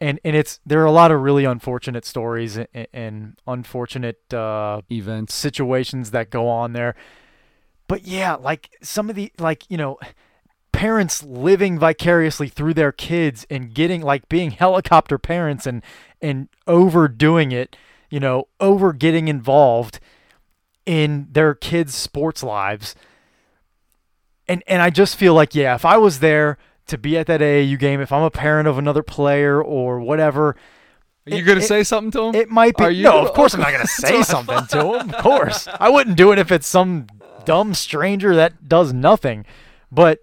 And, and it's there are a lot of really unfortunate stories and, and unfortunate uh, Events. situations that go on there. But yeah, like some of the like, you know, parents living vicariously through their kids and getting like being helicopter parents and and overdoing it, you know, over getting involved in their kids' sports lives. And and I just feel like yeah, if I was there to be at that AAU game, if I'm a parent of another player or whatever, Are you going to say something to him? it might be. Are you no, gonna- of course I'm not going to say something to him. Of course, I wouldn't do it if it's some dumb stranger that does nothing. But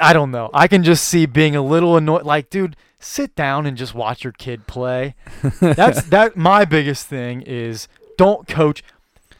I don't know. I can just see being a little annoyed. Like, dude, sit down and just watch your kid play. That's that. My biggest thing is don't coach.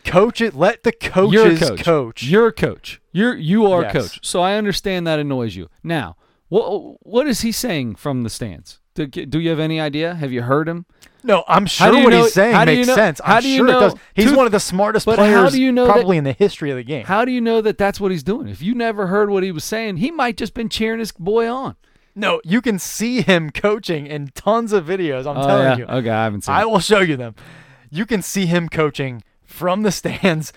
Coach it. Let the coaches You're a coach. coach. You're a coach. You're you are Yes. a coach. So I understand that annoys you. Now, what what is he saying from the stands? Do, do you have any idea? Have you heard him? no, I'm How sure what know- he's saying how do you makes know- sense. how I'm do you sure it does. He's one of the smartest But how players do you know that- probably in the history of the game. How do you know that that's what he's doing? If you never heard what he was saying, he might just been cheering his boy on. No, you can see him coaching in tons of videos. I'm Oh, telling yeah. you. Okay, I haven't seen. I it. will show you them. You can see him coaching from the stands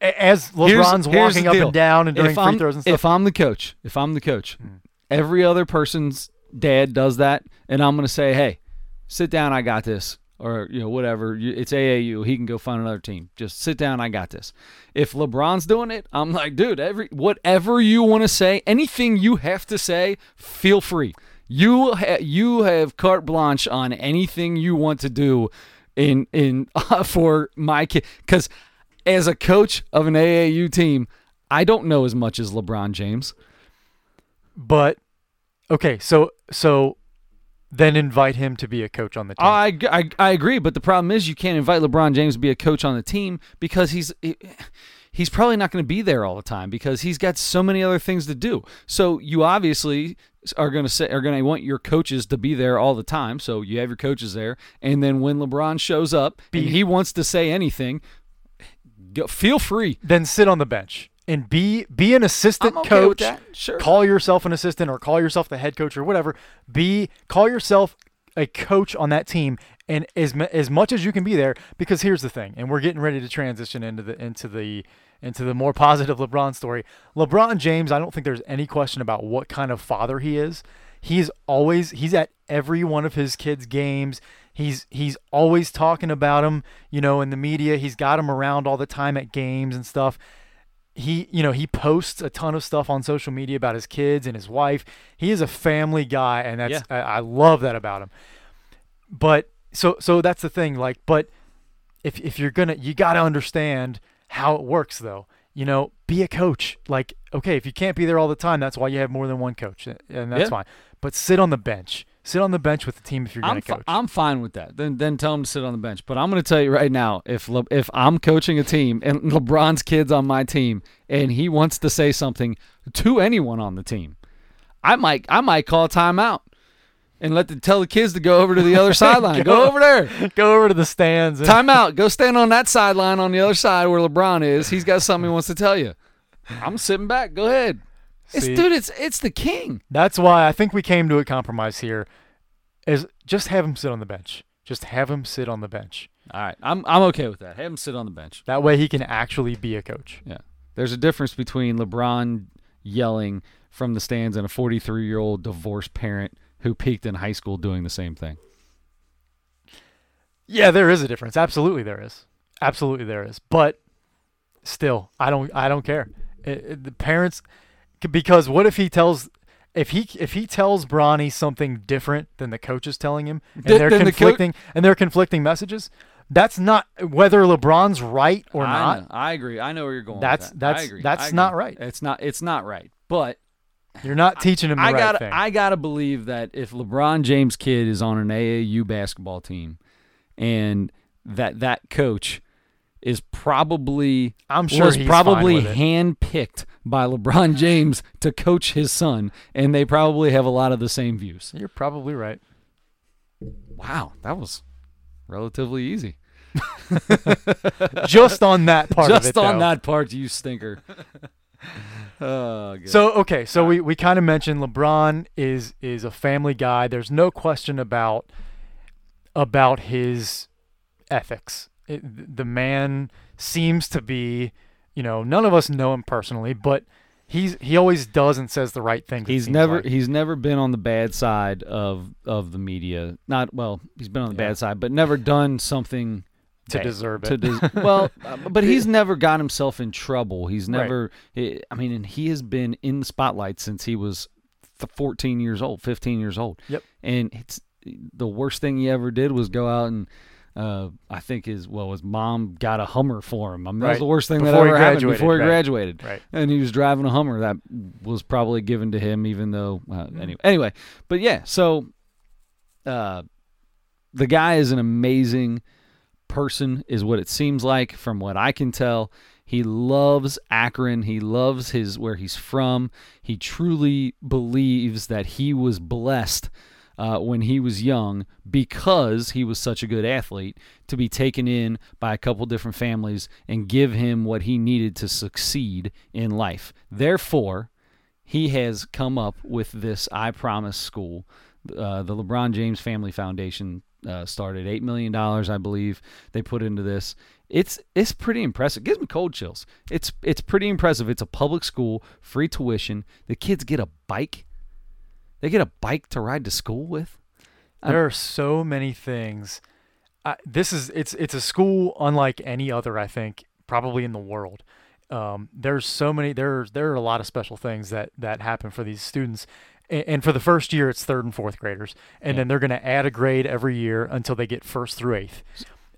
as LeBron's here's walking up and down and doing if free I'm, throws and stuff. If I'm the coach, if I'm the coach, hmm. every other person's dad does that, and I'm going to say, "Hey, sit down. I got this," or you know, whatever. It's AAU. He can go find another team. Just sit down. I got this. If LeBron's doing it, I'm like, dude, every whatever you want to say, anything you have to say, feel free. You ha- you have carte blanche on anything you want to do in in uh, for my kid because as a coach of an AAU team, I don't know as much as LeBron James. but okay, so so then invite him to be a coach on the team. I, I, I agree, but the problem is you can't invite LeBron James to be a coach on the team because he's he, he's probably not going to be there all the time because he's got so many other things to do. So you obviously are going to say are going to want your coaches to be there all the time. So you have your coaches there, and then when LeBron shows up and he wants to say anything, go, feel free. Then sit on the bench and be be an assistant okay coach. Sure. Call yourself an assistant or call yourself the head coach or whatever. Be call yourself a coach on that team and as as much as you can be there because here's the thing and we're getting ready to transition into the into the into the more positive LeBron story. LeBron James, I don't think there's any question about what kind of father he is. He's always he's at every one of his kids' games. He's he's always talking about him, you know, in the media. He's got him around all the time at games and stuff he you know he posts a ton of stuff on social media about his kids and his wife he is a family guy and that's I, I love that about him but so so that's the thing like but if if you're gonna you gotta understand how it works though you know be a coach like okay if you can't be there all the time that's why you have more than one coach and that's Yeah. fine but sit on the bench sit on the bench with the team if you're gonna I'm, fi- coach I'm fine with that. Then then tell them to sit on the bench. But I'm going to tell you right now, if Le- if I'm coaching a team and LeBron's kids on my team, and he wants to say something to anyone on the team, I might I might call a timeout and let the tell the kids to go over to the other sideline. Go Go. over there. go over to the stands and Timeout. Go stand on that sideline on the other side where LeBron is. He's got something he wants to tell you. I'm sitting back. Go ahead. It's dude. It's it's the king. That's why I think we came to a compromise here. Is just have him sit on the bench. Just have him sit on the bench. All right. I'm I'm okay with that. Have him sit on the bench. That way he can actually be a coach. Yeah. There's a difference between LeBron yelling from the stands and a 43 year old divorced parent who peaked in high school doing the same thing. Yeah, there is a difference. Absolutely there is. Absolutely there is. But still, I don't I don't care. It- it- the parents because what if he tells if he if he tells Bronny something different than the coach is telling him and Th- they're then the co- conflicting and they're conflicting messages, that's not whether LeBron's right or I not. know. I agree. I know where you're going. with That's- that. that's- I agree. that's not right. It's not. It's not right. But You're not teaching him the I right gotta. thing. I gotta believe that if LeBron James' kid is on an AAU basketball team, and that that coach is probably I'm sure was he's probably fine with it. handpicked by LeBron James to coach his son, and they probably have a lot of the same views. You're probably right. Wow, that was relatively easy. Just on that part Just it, on though. that part, you stinker. oh, good. So okay, so we, we kind of mentioned LeBron is is a family guy. There's no question about about his ethics. It, the man seems to be, you know, none of us know him personally, but he's he always does and says the right thing. he's never he's never been on the bad side of of the media. Not well, he's been on the Yeah. bad side, but never done something to deserve to it. des- well, but he's never got himself in trouble. He's never. I I mean, and he has been in the spotlight since he was 14 years old, 15 years old. Yep. And it's the worst thing he ever did was go out and. Uh, I think his well, his mom got a Hummer for him. I mean, that was the worst thing that Before he ever happened before he right. graduated right. and he was driving a Hummer that was probably given to him, even though uh, anyway. Anyway, but yeah, so uh, the guy is an amazing person, is what it seems like from what I can tell. He loves Akron. He loves his where he's from. He truly believes that he was blessed uh, when he was young because he was such a good athlete to be taken in by a couple different families and give him what he needed to succeed in life. Therefore, he has come up with this I Promise School. Uh, the LeBron James Family Foundation uh, started eight million dollars, I believe. They put into this. It's it's pretty impressive. It gives me cold chills. It's it's pretty impressive. It's a public school, free tuition. The kids get a bike. They get a bike to ride to school with. I'm- There are so many things. I, this is it's it's a school unlike any other I think probably in the world. Um, there's so many there's there are a lot of special things that that happen for these students. And, for the first year, it's third and fourth graders, and Yeah. then they're going to add a grade every year until they get first through eighth.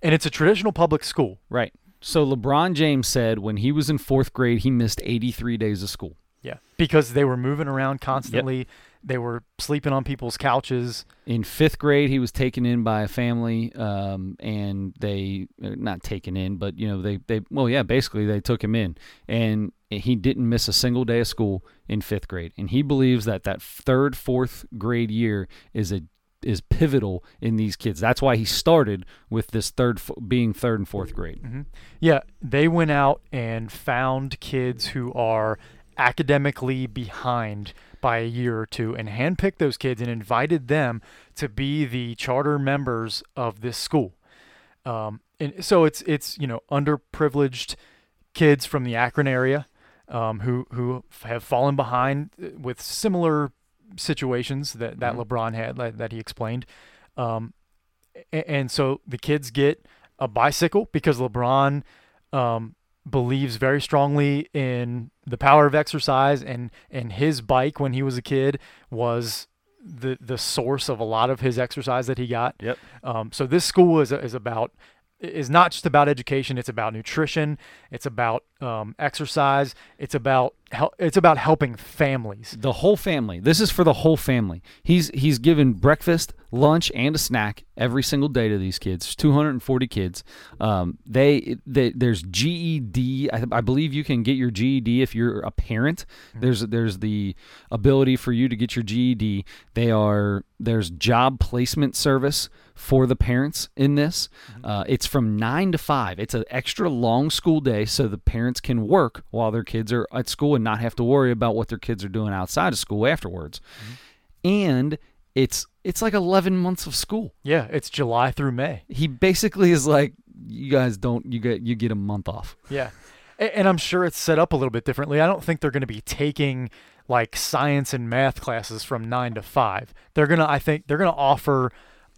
And it's a traditional public school. Right. So LeBron James said when he was in fourth grade, he missed 83 days of school. Yeah, because they were moving around constantly. They were sleeping on people's couches. In fifth grade, he was taken in by a family, um, and they uh, not taken in, but you know they they well yeah basically they took him in, and he didn't miss a single day of school in fifth grade, and he believes that that third fourth grade year is a is pivotal in these kids. That's why he started with this third being third and fourth grade. Mm-hmm. Yeah, they went out and found kids who are academically behind by a year or two and handpicked those kids and invited them to be the charter members of this school. Um, and so it's it's you know underprivileged kids from the Akron area um, who who have fallen behind uh, with similar situations that that Mhm. LeBron had that, that he explained. Um, a- and so the kids get a bicycle because LeBron um, believes very strongly in the power of exercise and and his bike when he was a kid was the the source of a lot of his exercise that he got. Yep. Um, so this school is is about is not just about education. It's about nutrition. It's about um, exercise. It's about hel- it's about helping families. The whole family. This is for the whole family. He's he's given breakfast, lunch, and a snack every single day to these kids. 240 kids. Um, they, they there's GED. I, I believe you can get your GED if you're a parent. There's there's the ability for you to get your GED. They are there's job placement service for the parents in this. Uh, it's from nine to five. It's an extra long school day, so the parents can work while their kids are at school and not have to worry about what their kids are doing outside of school afterwards. And it's it's like 11 months of school. Yeah, it's July through May. He basically is like, you guys don't you get you get a month off. Yeah. And I'm sure it's set up a little bit differently. I don't think they're going to be taking like science and math classes from 9 to 5. They're going to I think they're going to offer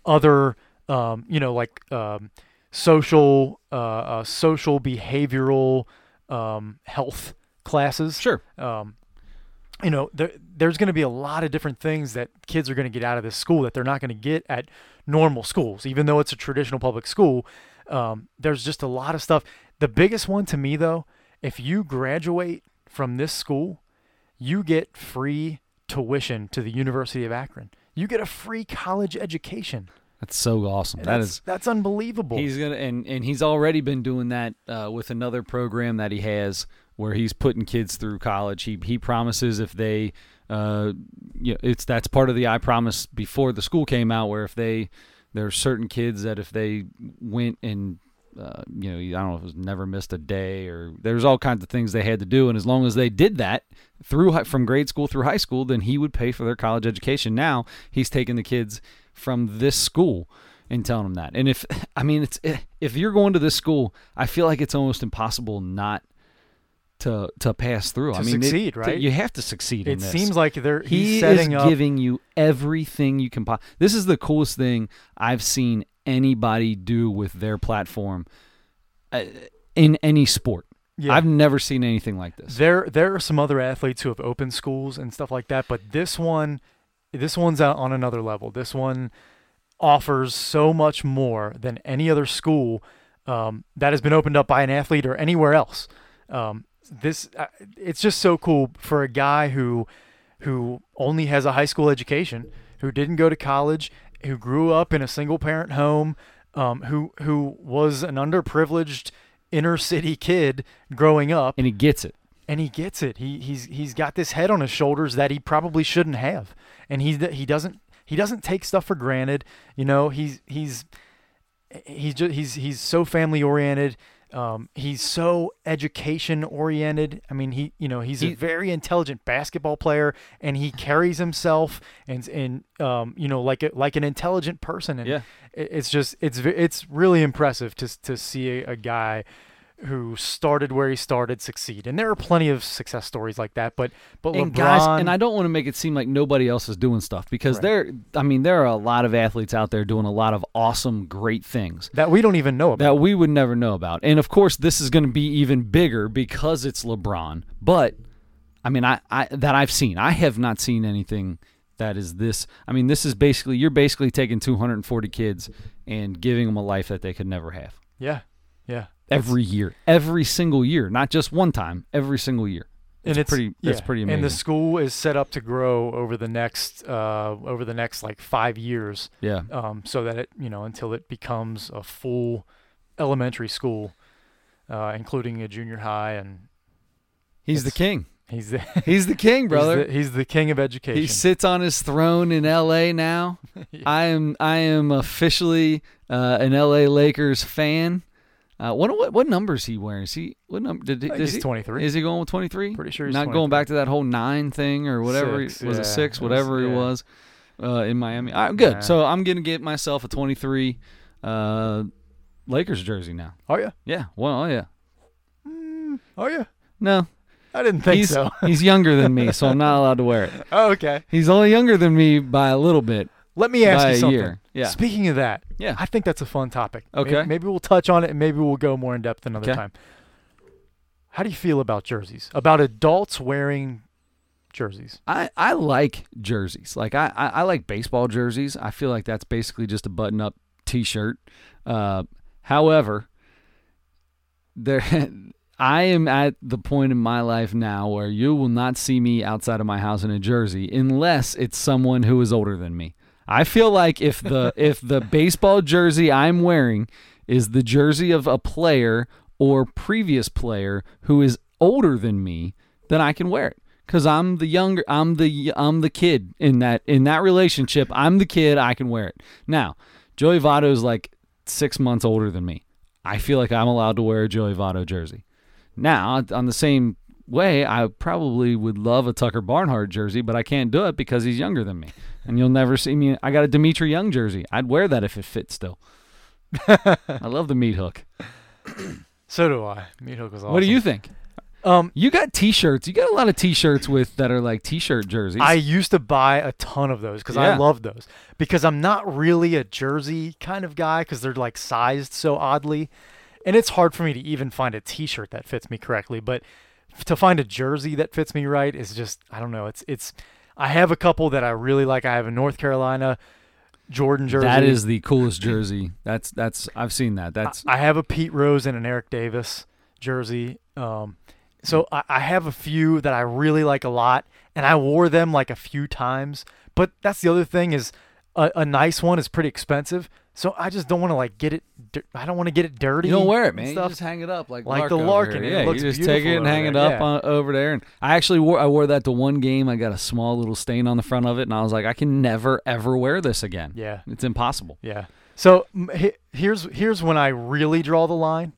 other um, you know like um, social uh, uh, social behavioral um, health classes. Sure. Um, you know, there, there's going to be a lot of different things that kids are going to get out of this school that they're not going to get at normal schools, even though it's a traditional public school. Um, there's just a lot of stuff. The biggest one to me, though, if you graduate from this school, you get free tuition to the University of Akron. You get a free college education. That's so awesome. And That that's, is that's unbelievable. He's gonna and and he's already been doing that uh, with another program that he has where he's putting kids through college. He he promises if they, uh, you know, it's that's part of the I promise before the school came out where if they there are certain kids that if they went and uh, you know I don't know if it was never missed a day or there's all kinds of things they had to do and as long as they did that through from grade school through high school then he would pay for their college education. Now he's taking the kids from this school and telling them that. And if I mean it's if you're going to this school, I feel like it's almost impossible not to to pass through. To I mean, it- succeed, to- right? you have to succeed in this. it seems like they're he he's is up. giving you everything you can. Po- this is the coolest thing I've seen anybody do with their platform uh, in any sport. yeah. I've never seen anything like this. There, there are some other athletes who have opened schools and stuff like that, but this one, this one's on another level. This one offers so much more than any other school um, that has been opened up by an athlete or anywhere else. Um, this, uh, it's just so cool for a guy who, who only has a high school education, who didn't go to college, who grew up in a single parent home, um, who who was an underprivileged inner city kid growing up and he gets it. And he gets it. He he's he's got this head on his shoulders that he probably shouldn't have, and he he doesn't he doesn't take stuff for granted. You know, he's he's he's just he's he's so family oriented. Um, he's so education oriented. I mean, he you know he's He- a very intelligent basketball player, and he carries himself and and um, you know like a, like an intelligent person. And Yeah. it's just it's it's really impressive to to see a, a guy who started where he started succeed. And there are plenty of success stories like that. But but and LeBron, guys, and I don't want to make it seem like nobody else is doing stuff because Right. there. I mean, there are a lot of athletes out there doing a lot of awesome, great things. that we don't even know about. that we would never know about. And of course, this is going to be even bigger because it's LeBron. But I mean, I, I that I've seen, I have not seen anything that is this. I mean, this is basically you're basically taking 240 kids and giving them a life that they could never have yeah, yeah. Every year, every single year, not just one time, every single year. That's and it's pretty- yeah, pretty And the school is set up to grow over the next uh, over the next like five years, Yeah. um, so that it you know until it becomes a full elementary school, uh, including a junior high, and He's the king. he's the He's the king, brother. He's the, he's the king of education. He sits on his throne in L.A. now. Yeah. I am I am officially uh, an L.A. Lakers fan. Uh, what what what number is he wearing? Is he what number did he, I think does he's he 23. is he going with twenty three? Pretty sure he's Not going back to that whole nine thing or whatever. Six, was it yeah. six? It was- Whatever it was uh, in Miami. All right, good. Yeah. So I'm gonna get myself a twenty three uh, Lakers jersey now. Oh yeah. Yeah. Well, oh yeah. Mm, oh yeah. No, I didn't think he's so. he's younger than me, so I'm not allowed to wear it. oh, okay. He's only younger than me by a little bit. Let me ask by you a something. year. Yeah. Speaking of that, Yeah. I think that's a fun topic. Okay. Maybe, we'll touch on it and maybe we'll go more in depth another Okay. time. How do you feel about jerseys? About adults wearing jerseys? I, I like jerseys. Like I, I, I like baseball jerseys. I feel like that's basically just a button up t shirt. Uh, however, there I am at the point in my life now where you will not see me outside of my house in a jersey unless it's someone who is older than me. I feel like if the if the baseball jersey I'm wearing is the jersey of a player or previous player who is older than me, then I can wear it cuz I'm the younger I'm the I'm the kid in that in that relationship. I'm the kid, I can wear it. Now, Joey Votto is like 6 months older than me. I feel like I'm allowed to wear a Joey Votto jersey. Now, on the same way, I probably would love a Tucker Barnhart jersey, but I can't do it because he's younger than me. And you'll never see me. I got a Dmitri Young jersey. I'd wear that if it fit still. I love the meat hook. So do I. Meat Hook was awesome. What do you think? Um, You got T-shirts. You got a lot of T-shirts with that are like T-shirt jerseys. I used to buy a ton of those because I love those. Because I'm not really a jersey kind of guy because they're like sized so oddly, and it's hard for me to even find a T-shirt that fits me correctly. But to find a jersey that fits me right is just I don't know. It's it's. I have a couple that I really like. I have a North Carolina Jordan jersey. that is the coolest jersey. That's that's I've seen that. That's I have a Pete Rose and an Eric Davis jersey. Um, so I, I have a few that I really like a lot, and I wore them like a few times. But that's the other thing is a, a nice one is pretty expensive. So I just don't want to like get it. I don't want to get it dirty. you don't wear it, man. You Stuff. just hang it up like Like Lark the Larkin. Yeah, you just take it and hang it up yeah. on, over there. And I actually wore I wore that to one game. I got a small little stain on the front of it, and I was like, I can never ever wear this again. yeah, It's impossible. yeah. So here's here's when I really draw the line.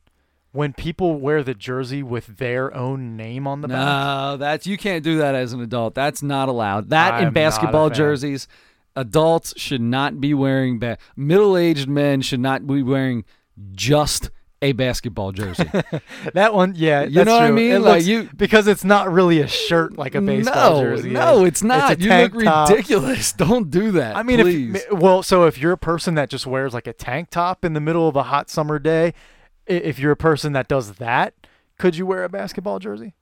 When people wear the jersey with their own name on the back. No, that's you can't do that as an adult. That's not allowed. That in basketball jerseys, adults should not be wearing. Ba- Middle-aged men should not be wearing just a basketball jersey. That one, yeah, You know what I mean? It Like, looks- you- because it's not really a shirt like a baseball no, jersey. no, is. it's not. It's you look top. ridiculous. Don't do that. I mean, please. if well, so if you're a person that just wears like a tank top in the middle of a hot summer day, if you're a person that does that, could you wear a basketball jersey?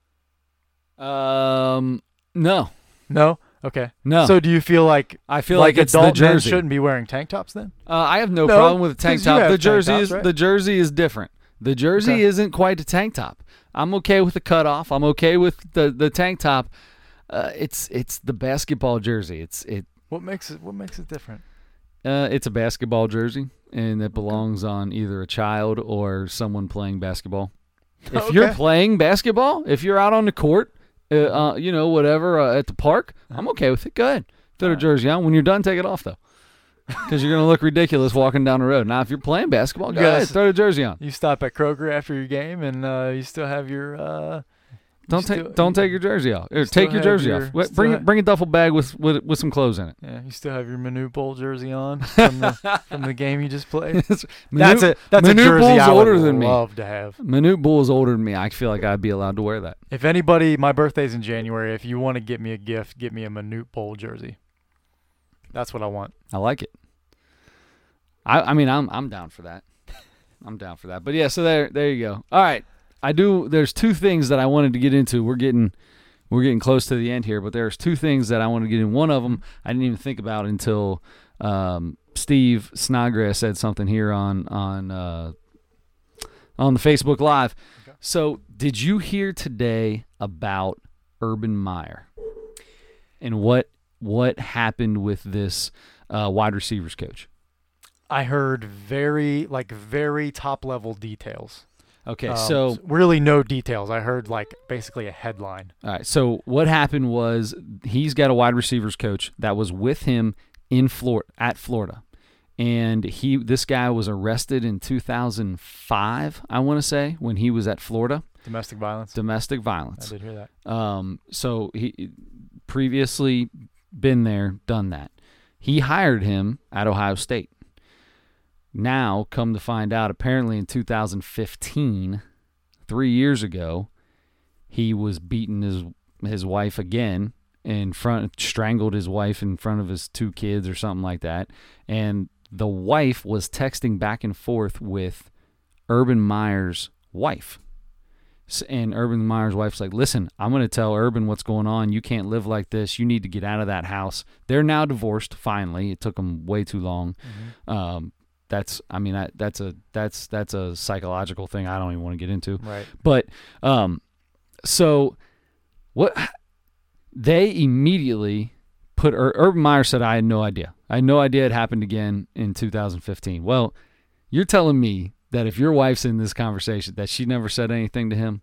um, no, No. Okay. no. So do you feel like I feel like, like, it's the adult men jersey. shouldn't be wearing tank tops then? Uh, I have no, No, problem with a tank 'cause you top. have The tank jersey tops, is right? the jersey is different. The jersey Okay. isn't quite a tank top. I'm okay with the cutoff. I'm okay with the the tank top. Uh, it's it's the basketball jersey. It's it What makes it What makes it different? uh, it's a basketball jersey, and it belongs on either a child or someone playing basketball. If you're Okay. playing basketball, if you're out on the court, uh, uh, you know whatever uh, at the park, I'm okay with it. Go ahead, throw the jersey on. When you're done, take it off though, because you're gonna look ridiculous walking down the road. Now, if you're playing basketball, go Yes. ahead, throw the jersey on. You stop at Kroger after your game, and uh, you still have your. Uh, Don't still- take don't take your jersey off. Or take your jersey your- off. Wait, Bring bring a duffel bag with, with with some clothes in it. Yeah, you still have your Manute Bol jersey on from the from the game you just played. that's Manute, a that's a jersey Bull's I would older than me. love to have. Manute Bol is older than me. I feel like I'd be allowed to wear that. If anybody, my birthday's in January. If you want to get me a gift, get me a Manute Bol jersey. That's what I want. I like it. I I mean I'm I'm down for that. I'm down for that. But yeah, so there there you go. All right. I do there's two things that I wanted to get into. We're getting we're getting close to the end here, but there's two things that I want to get in. One of them I didn't even think about until um, Steve Snodgrass said something here on on uh, on the Facebook Live. Okay. So, did you hear today about Urban Meyer and what what happened with this uh, wide receivers coach. I heard very like very top level details. Okay, Um, so really no details. I heard like basically a headline. all right, so what happened was he's got a wide receivers coach that was with him in Florida at Florida, and he this guy was arrested in 2005, I want to say, when he was at Florida, Domestic violence. domestic violence. I did hear that. Um, so he previously been there, done that. He hired him at Ohio State. Now, come to find out, apparently in 2015, three years ago, he was beating his his wife again in front, strangled his wife in front of his two kids or something like that, and the wife was texting back and forth with Urban Meyer's wife. And Urban Meyer's wife's like, listen, I'm going to tell Urban what's going on. You can't live like this. You need to get out of that house. They're now divorced. Finally, it took them way too long. Um, that's, I mean, I, that's a that's that's a psychological thing. I don't even want to get into. Right. But um, so what? They immediately put Ur- Urban Meyer said, "I had no idea. I had no idea it happened again in 2015." Well, you're telling me that if your wife's in this conversation that she never said anything to him,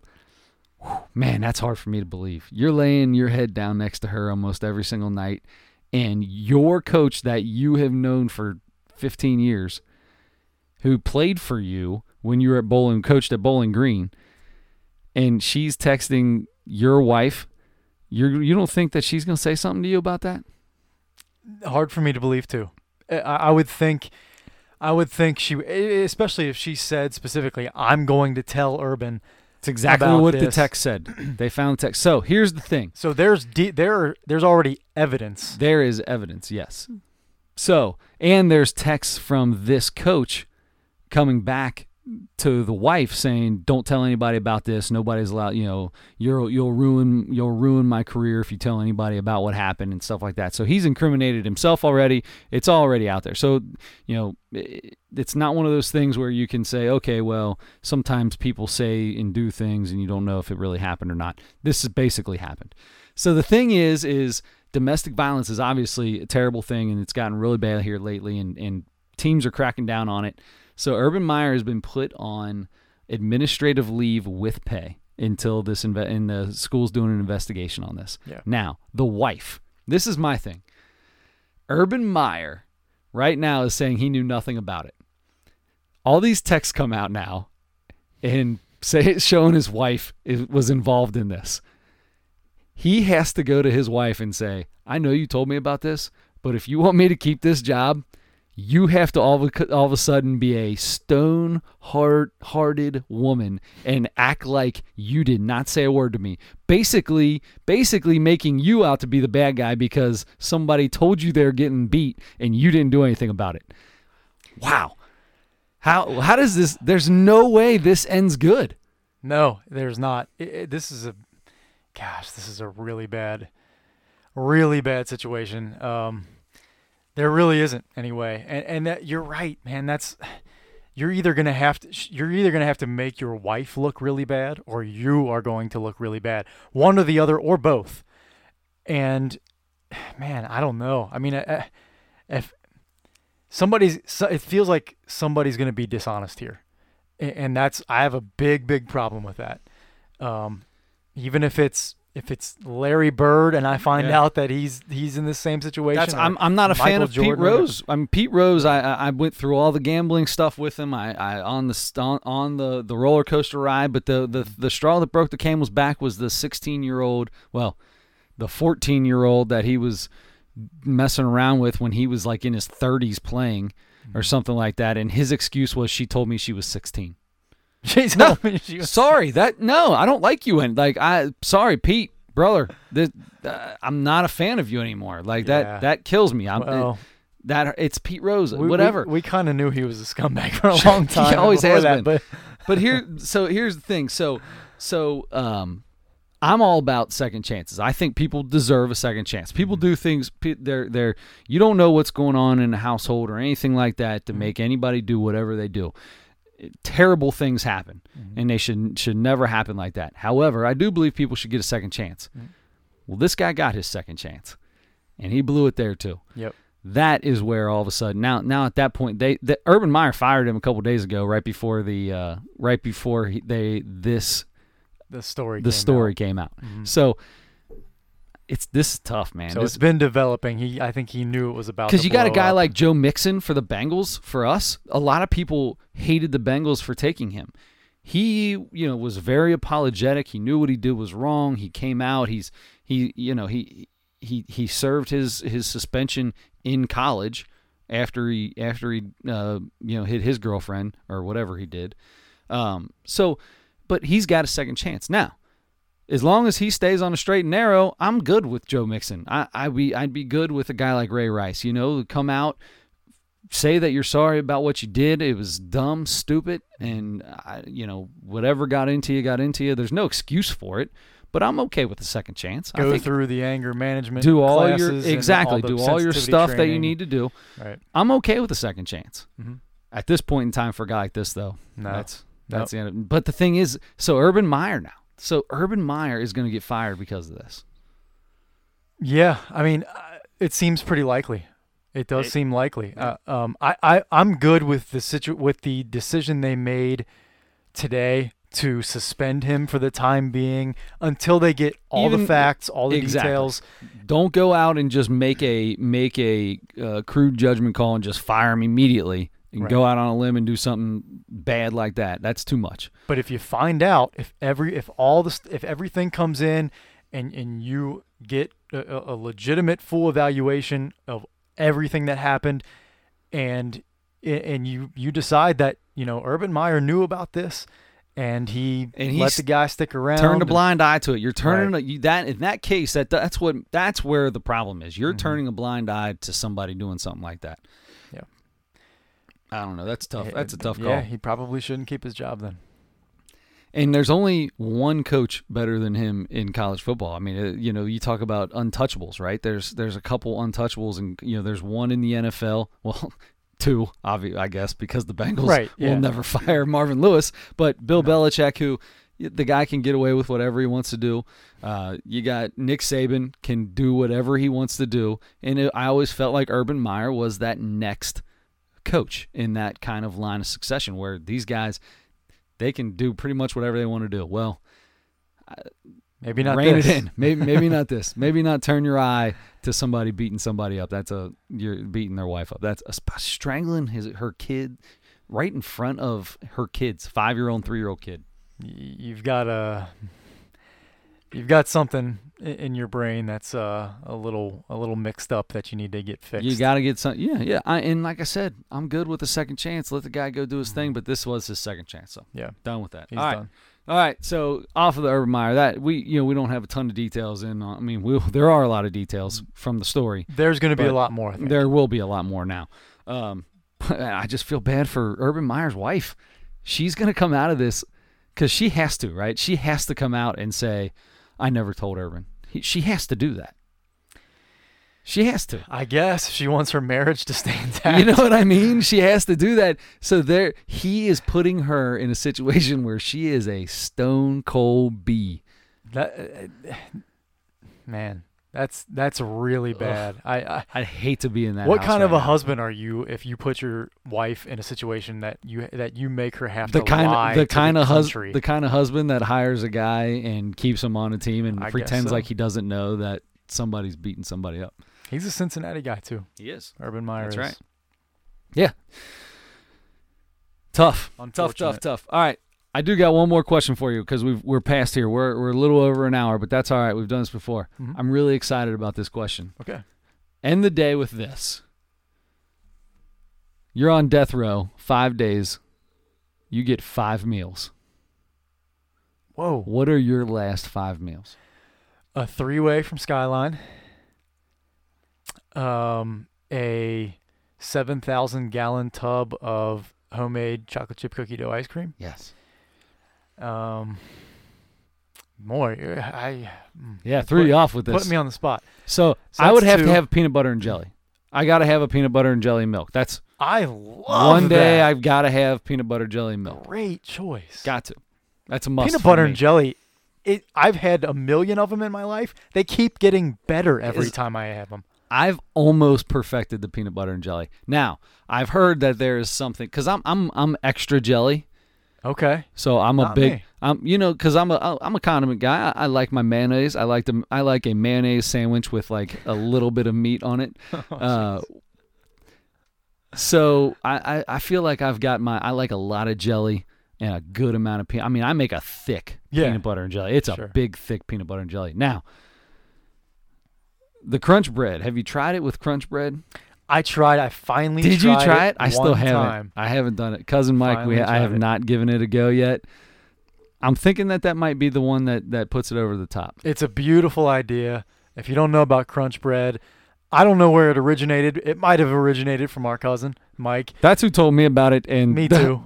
whew, man, that's hard for me to believe. You're laying your head down next to her almost every single night, and your coach that you have known for 15 years, who played for you when you were at Bowling, coached at Bowling Green, and she's texting your wife. You're, you don't think that she's going to say something to you about that? hard for me to believe too. I, I would think, I would think she, especially if she said specifically, "I'm going to tell Urban." It's exactly what the text said. they found the text. So here's the thing. So there's de- there there's already evidence. There is evidence, yes. So, and there's texts from this coach coming back to the wife saying, "Don't tell anybody about this. Nobody's allowed. You know, you'll you'll ruin you'll ruin my career if you tell anybody about what happened and stuff like that." So he's incriminated himself already. It's already out there. So, you know, it's not one of those things where you can say, "Okay, well, sometimes people say and do things and you don't know if it really happened or not." This has basically happened. So the thing is, is domestic violence is obviously a terrible thing, and it's gotten really bad here lately, and, and teams are cracking down on it. So Urban Meyer has been put on administrative leave with pay until this inve- and the school's doing an investigation on this. Yeah. Now the wife. This is my thing. Urban Meyer right now is saying he knew nothing about it. All these texts come out now, and say showing his wife is, was involved in this he has to go to his wife and say, I know you told me about this, but if you want me to keep this job, you have to all of a, all of a sudden be a stone heart hearted woman and act like you did not say a word to me. Basically, basically making you out to be the bad guy because somebody told you they're getting beat and you didn't do anything about it. Wow. How how does this there's no way this ends good. No, there's not. It, it- this is a, gosh, this is a really bad, really bad situation. Um, there really isn't anyway, and and that you're right, man. That's you're either gonna have to you're either gonna have to make your wife look really bad, or you are going to look really bad. One or the other, or both. And man, I don't know. I mean, I- I- if somebody's, it feels like somebody's gonna be dishonest here and that's I have a big big problem with that. Um, even if it's if it's Larry Bird and I find Yeah. out that he's he's in the same situation. That's I'm I'm not a fan of Pete Jordan or- Rose. I'm Pete Rose. I I went through all the gambling stuff with him. I, I on the on, on the the roller coaster ride. But the the the straw that broke the camel's back was the 16 year old. Well, the 14 year old that he was messing around with when he was like in his 30s playing Mm-hmm. or something like that. And his excuse was she told me she was 16. She No, she was sorry that no i don't like you and like i sorry pete brother this, uh, i'm not a fan of you anymore like Yeah. that that kills me i'm well, that it's pete rose we- we- whatever We, kind of knew he was a scumbag for a long time. He always has that, been. But but here so here's the thing so so um I'm all about second chances. I think people deserve a second chance. People do things. They're they're. You don't know what's going on in a household or anything like that to make anybody do whatever they do. Terrible things happen, and they should should never happen like that. However, I do believe people should get a second chance. Well, this guy got his second chance, and he blew it there too. Yep. That is where all of a sudden now now at that point they the, Urban Meyer fired him a couple days ago right before the uh, right before he, they this The story. the came story out. came out. Mhm. So it's this is tough, man. So This- it's been developing. He, I think he knew it was about. because you got a guy up. like Joe Mixon for the Bengals. For us, a lot of people hated the Bengals for taking him. He, you know, was very apologetic. He knew what he did was wrong. He came out. He's he, you know, he he he served his his suspension in college after he after he uh, you know hit his girlfriend or whatever he did. Um, so, but he's got a second chance now. As long as he stays on a straight and narrow, I'm good with Joe Mixon. I I be I'd be good with a guy like Ray Rice. You know, come out, say that you're sorry about what you did. It was dumb, stupid, and I, you know whatever got into you got into you. There's no excuse for it. But I'm okay with the second chance. Go through the anger management. do all your exactly the do all your stuff that you need to do. Right. I'm okay with the second chance. Mhm. At this point in time for a guy like this, though, No. that's that's the end. Of, it. but the thing is, so Urban Meyer now. So Urban Meyer is going to get fired because of this. Yeah, I mean, uh, it seems pretty likely. It does It- seem likely. Uh, um, I, I, I'm good with the situ- with the decision they made today to suspend him for the time being until they get all Even- the facts, all the Exactly. details. Don't go out and just make a make a uh, crude judgment call and just fire him immediately and Right. go out on a limb and do something bad like that. That's too much. But if you find out if every if all this if everything comes in and and you get a, a- legitimate full evaluation of everything that happened and and you you decide that you know Urban Meyer knew about this and he And he let the guy stick around Turn a blind eye to it. You're turning Right. a, you, that in that case that that's what that's where the problem is. You're Mhm. turning a blind eye to somebody doing something like that. I don't know. That's tough. That's a tough call. Yeah, he probably shouldn't keep his job then. And there's only one coach better than him in college football. I mean, uh, you know, you talk about untouchables, right? There's there's a couple untouchables, and you know, there's one in the NFL. Well, two, obvi- I guess, because the Bengals Right, yeah. will never fire Marvin Lewis. But Bill No. Belichick, who the guy can get away with whatever he wants to do. Uh, you got Nick Saban can do whatever he wants to do, and it, I always felt like Urban Meyer was that next coach in that kind of line of succession where these guys they can do pretty much whatever they want to do. Well, Maybe not rein this. it in. Maybe maybe not this. Maybe not turn your eye to somebody beating somebody up. That's a you're beating their wife up. That's a, strangling his her kid right in front of her kids, five year old, three year old kid. You've got a you've got something in your brain that's uh, a little a little mixed up that you need to get fixed. You got to get some. Yeah, yeah. I, and like I said, I'm good with a second chance. Let the guy go do his thing. But this was his second chance, so yeah, done with that. he's All right. done. All right, so off of the Urban Meyer, that we you know we don't have a ton of details in. I mean, we there are a lot of details from the story. There's going to be a lot more. I think. There will be a lot more now. Um, I just feel bad for Urban Meyer's wife. She's gonna come out of this because she has to, right? She has to come out and say, "I never told Urban." He, she has to do that. She has to. I guess she wants her marriage to stay intact. You know what I mean? She has to do that. So there, he is putting her in a situation where she is a stone cold bee. That, uh, man, that's that's really bad. I, I I'd hate to be in that. what house kind of right a now. husband are you if you put your wife in a situation that you that you make her have The to kind lie of the to kind the of hus- country? the kind of husband that hires a guy and keeps him on a team and I pretends so. like he doesn't know that somebody's beating somebody up. He's a Cincinnati guy too. He is. Urban Meyer. That's is. right. Yeah. Tough. Tough, tough, tough. All right. I do got one more question for you because we've we're past here. We're we're a little over an hour, but that's all right. We've done this before. Mhm. I'm really excited about this question. Okay. End the day with this. You're on death row, five days. You get five meals. Whoa. What are your last five meals? A three way from Skyline. Um, a seven thousand gallon tub of homemade chocolate chip cookie dough ice cream. Yes. Um, more. I mm, Yeah, put- threw you off with this. Put me on the spot. so, So I would have two. to have peanut butter and jelly. I got to have a peanut butter and jelly milk. That's I love one day that. I've got to have peanut butter jelly milk. Great choice. Got to. That's a must. peanut butter and jelly it. I've had a million of them in my life. They keep getting better every Is- time I have them. I've almost perfected the peanut butter and jelly. Now, I've heard that there is something cuz I'm I'm I'm extra jelly. Okay. So I'm a Not big me. I'm you know cuz I'm a I'm a condiment guy. I, I like my mayonnaise. I like the I like a mayonnaise sandwich with like a little bit of meat on it. Oh, Uh, so I, I, I feel like I've got my I like a lot of jelly and a good amount of peanut. I mean, I make a thick Yeah. peanut butter and jelly. It's a big, thick peanut butter and jelly. Now, the crunch bread. Have you tried it with crunch bread? I tried. I finally Did you try it? I still haven't. time. I haven't done it. Cousin Mike, we I have it. not given it a go yet. I'm thinking that that might be the one that that puts it over the top. It's a beautiful idea. If you don't know about crunch bread, I don't know where it originated. It might have originated from our cousin Mike. That's who told me about it, and Me too.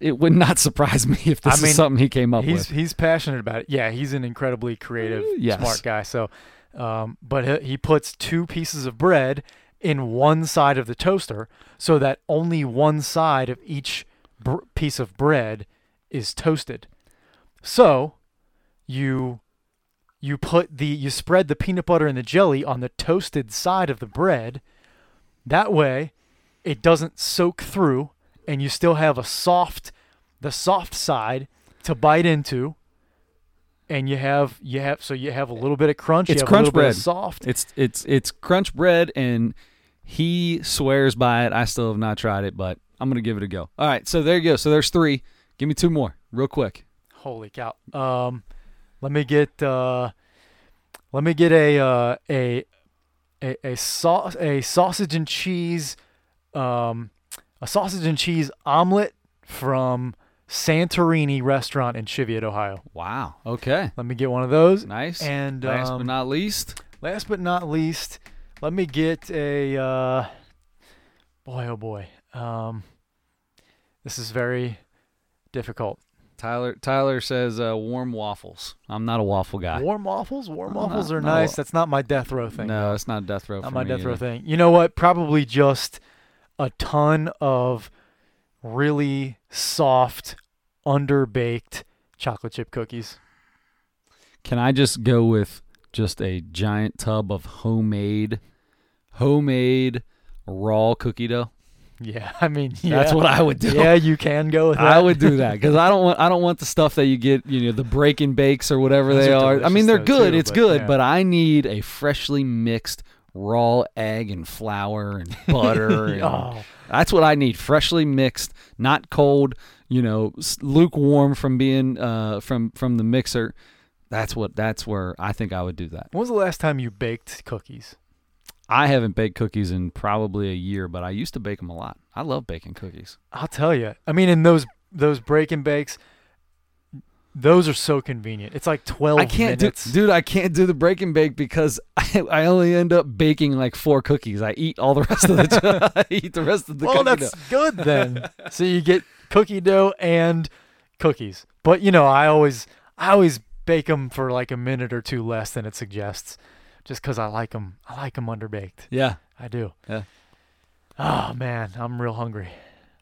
It would not surprise me if this I mean, is something he came up he's with. he's passionate about it. Yeah, he's an incredibly creative, Yes. smart guy. So, um, but he, he puts two pieces of bread in one side of the toaster, so that only one side of each br- piece of bread is toasted. So, you you put the you spread the peanut butter and the jelly on the toasted side of the bread. That way, it doesn't soak through, and you still have a soft, the soft side to bite into. And you have you have so you have a little bit of crunch. It's crunch a little bread. soft. It's it's it's crunch bread, and he swears by it. I still have not tried it, but I'm gonna give it a go. All right, so there you go. So there's three. Give me two more, real quick. Holy cow! Um, let me get uh, let me get a uh, a a a sauce a sausage and cheese um a sausage and cheese omelet from Santorini restaurant in Cheviot, Ohio. Wow. Okay. Let me get one of those. Nice. And Last um, but not least, last but not least, let me get a uh, boy oh boy. Um, this is very difficult. Tyler. Tyler says uh, warm waffles. I'm not a waffle guy. Warm waffles, warm Uh, waffles not- are not nice. wa- That's not my death row thing. no, though. it's not a death row. not my death row thing. You know what? Probably just a ton of really soft, underbaked chocolate chip cookies. Can I just go with just a giant tub of homemade, homemade raw cookie dough? Yeah, I mean, yeah. That's what I would do. Yeah, you can go with that. I would do that because I don't want I don't want the stuff that you get you know the break and bakes or whatever Those they are are. I mean they're good, too, it's but good, yeah. but I need a freshly mixed raw egg and flour and butter. and oh, That's what I need, freshly mixed, not cold. You know, lukewarm from being uh from from the mixer. That's what that's where I think I would do that. when was the last time you baked cookies? I haven't baked cookies in probably a year, but I used to bake them a lot. I love baking cookies. I'll tell you. I mean, in those those break and bakes, those are so convenient. It's like twelve I can't minutes. do, dude. I can't do the break and bake because I, I only end up baking like four cookies. I eat all the rest of the. I eat the rest of the. well, that's dough. good then. so you get cookie dough and cookies. But you know, I always I always bake them for like a minute or two less than it suggests, just because I like them. I like them underbaked. Yeah, I do. Yeah. Oh man, I'm real hungry.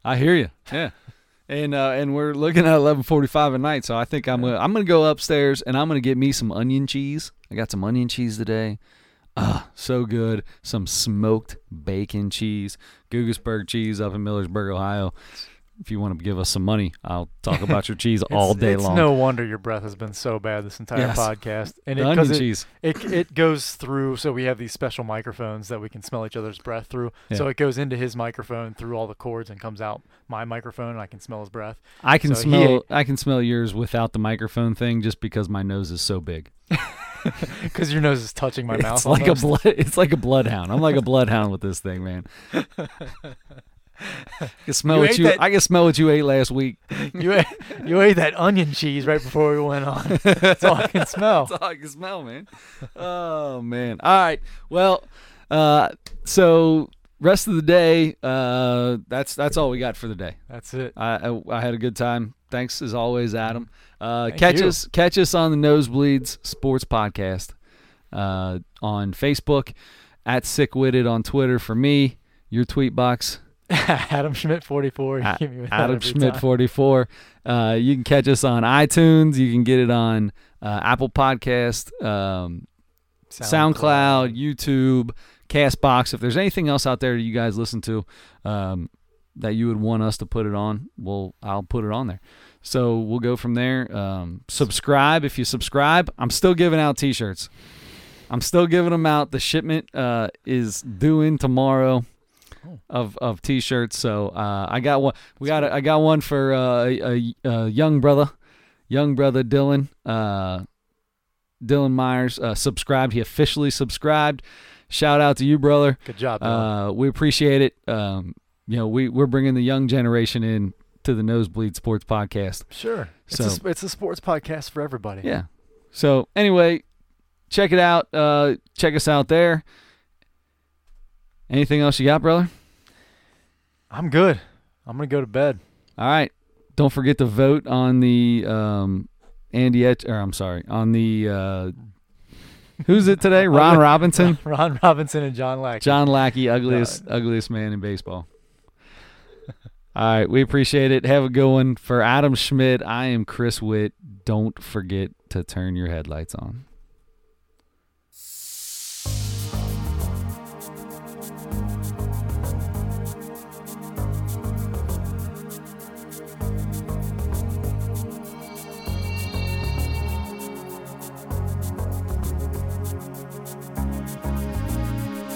I hear you. Yeah, and uh, and we're looking at eleven forty five at night, so I think I'm gonna I'm gonna go upstairs and I'm gonna get me some onion cheese. I got some onion cheese today. Ah, so good. Some smoked bacon cheese, Guggisberg cheese up in Millersburg, Ohio. If you want to give us some money, I'll talk about your cheese all day it's long. no wonder your breath has been so bad this entire Yes. podcast. And The it, onion it, cheese. it it goes through. So we have these special microphones that we can smell each other's breath through. So it goes into his microphone through all the cords and comes out my microphone, and I can smell his breath. I can So smell I can smell yours without the microphone thing just because my nose is so big. Because your nose is touching my mouth. it's like almost. a blood it's like a bloodhound. I'm like a bloodhound with this thing, man. I can smell You what you that- I can smell what you ate last week. you ate, you ate that onion cheese right before we went on. That's all I can smell. That's all I can smell, man. Oh man. All right. Well, uh so rest of the day, uh that's that's all we got for the day. That's it. I, I I had a good time. Thanks as always, Adam. Uh, catch you. us catch us on the Nosebleeds Sports Podcast uh, on Facebook at Sickwitted on Twitter for me. Your tweet box Adam Schmidt 44. You A- hit me with that Adam Schmidt time. 44. Uh, you can catch us on iTunes. You can get it on uh, Apple Podcast, um, SoundCloud, YouTube, Castbox. If there's anything else out there you guys listen to um, that you would want us to put it on, well, I'll put it on there. So we'll go from there. Um, subscribe if you subscribe. I'm still giving out T-shirts. I'm still giving them out. The shipment uh, is due in tomorrow. Of of T-shirts. So uh, I got one. We got a, I got one for uh, a, a, young brother, young brother Dylan. Uh, Dylan Myers uh, subscribed. He officially subscribed. Shout out to you, brother. Good job. Uh, we appreciate it. Um, you know, we we're bringing the young generation in to the Nosebleed Sports Podcast. sure. It's, a, it's a sports podcast for everybody. Yeah. So anyway, check it out. Uh, check us out there. Anything else you got, brother? I'm good. I'm going to go to bed. All right. Don't forget to vote on the um, Andy Et- or I'm sorry, on the uh, who's it today? Ron Robinson, Ron Robinson and John Lackey. John Lackey, ugliest ugliest man in baseball. All right, we appreciate it. Have a good one. For Adam Schmidt, I am Chris Witt. Don't forget to turn your headlights on.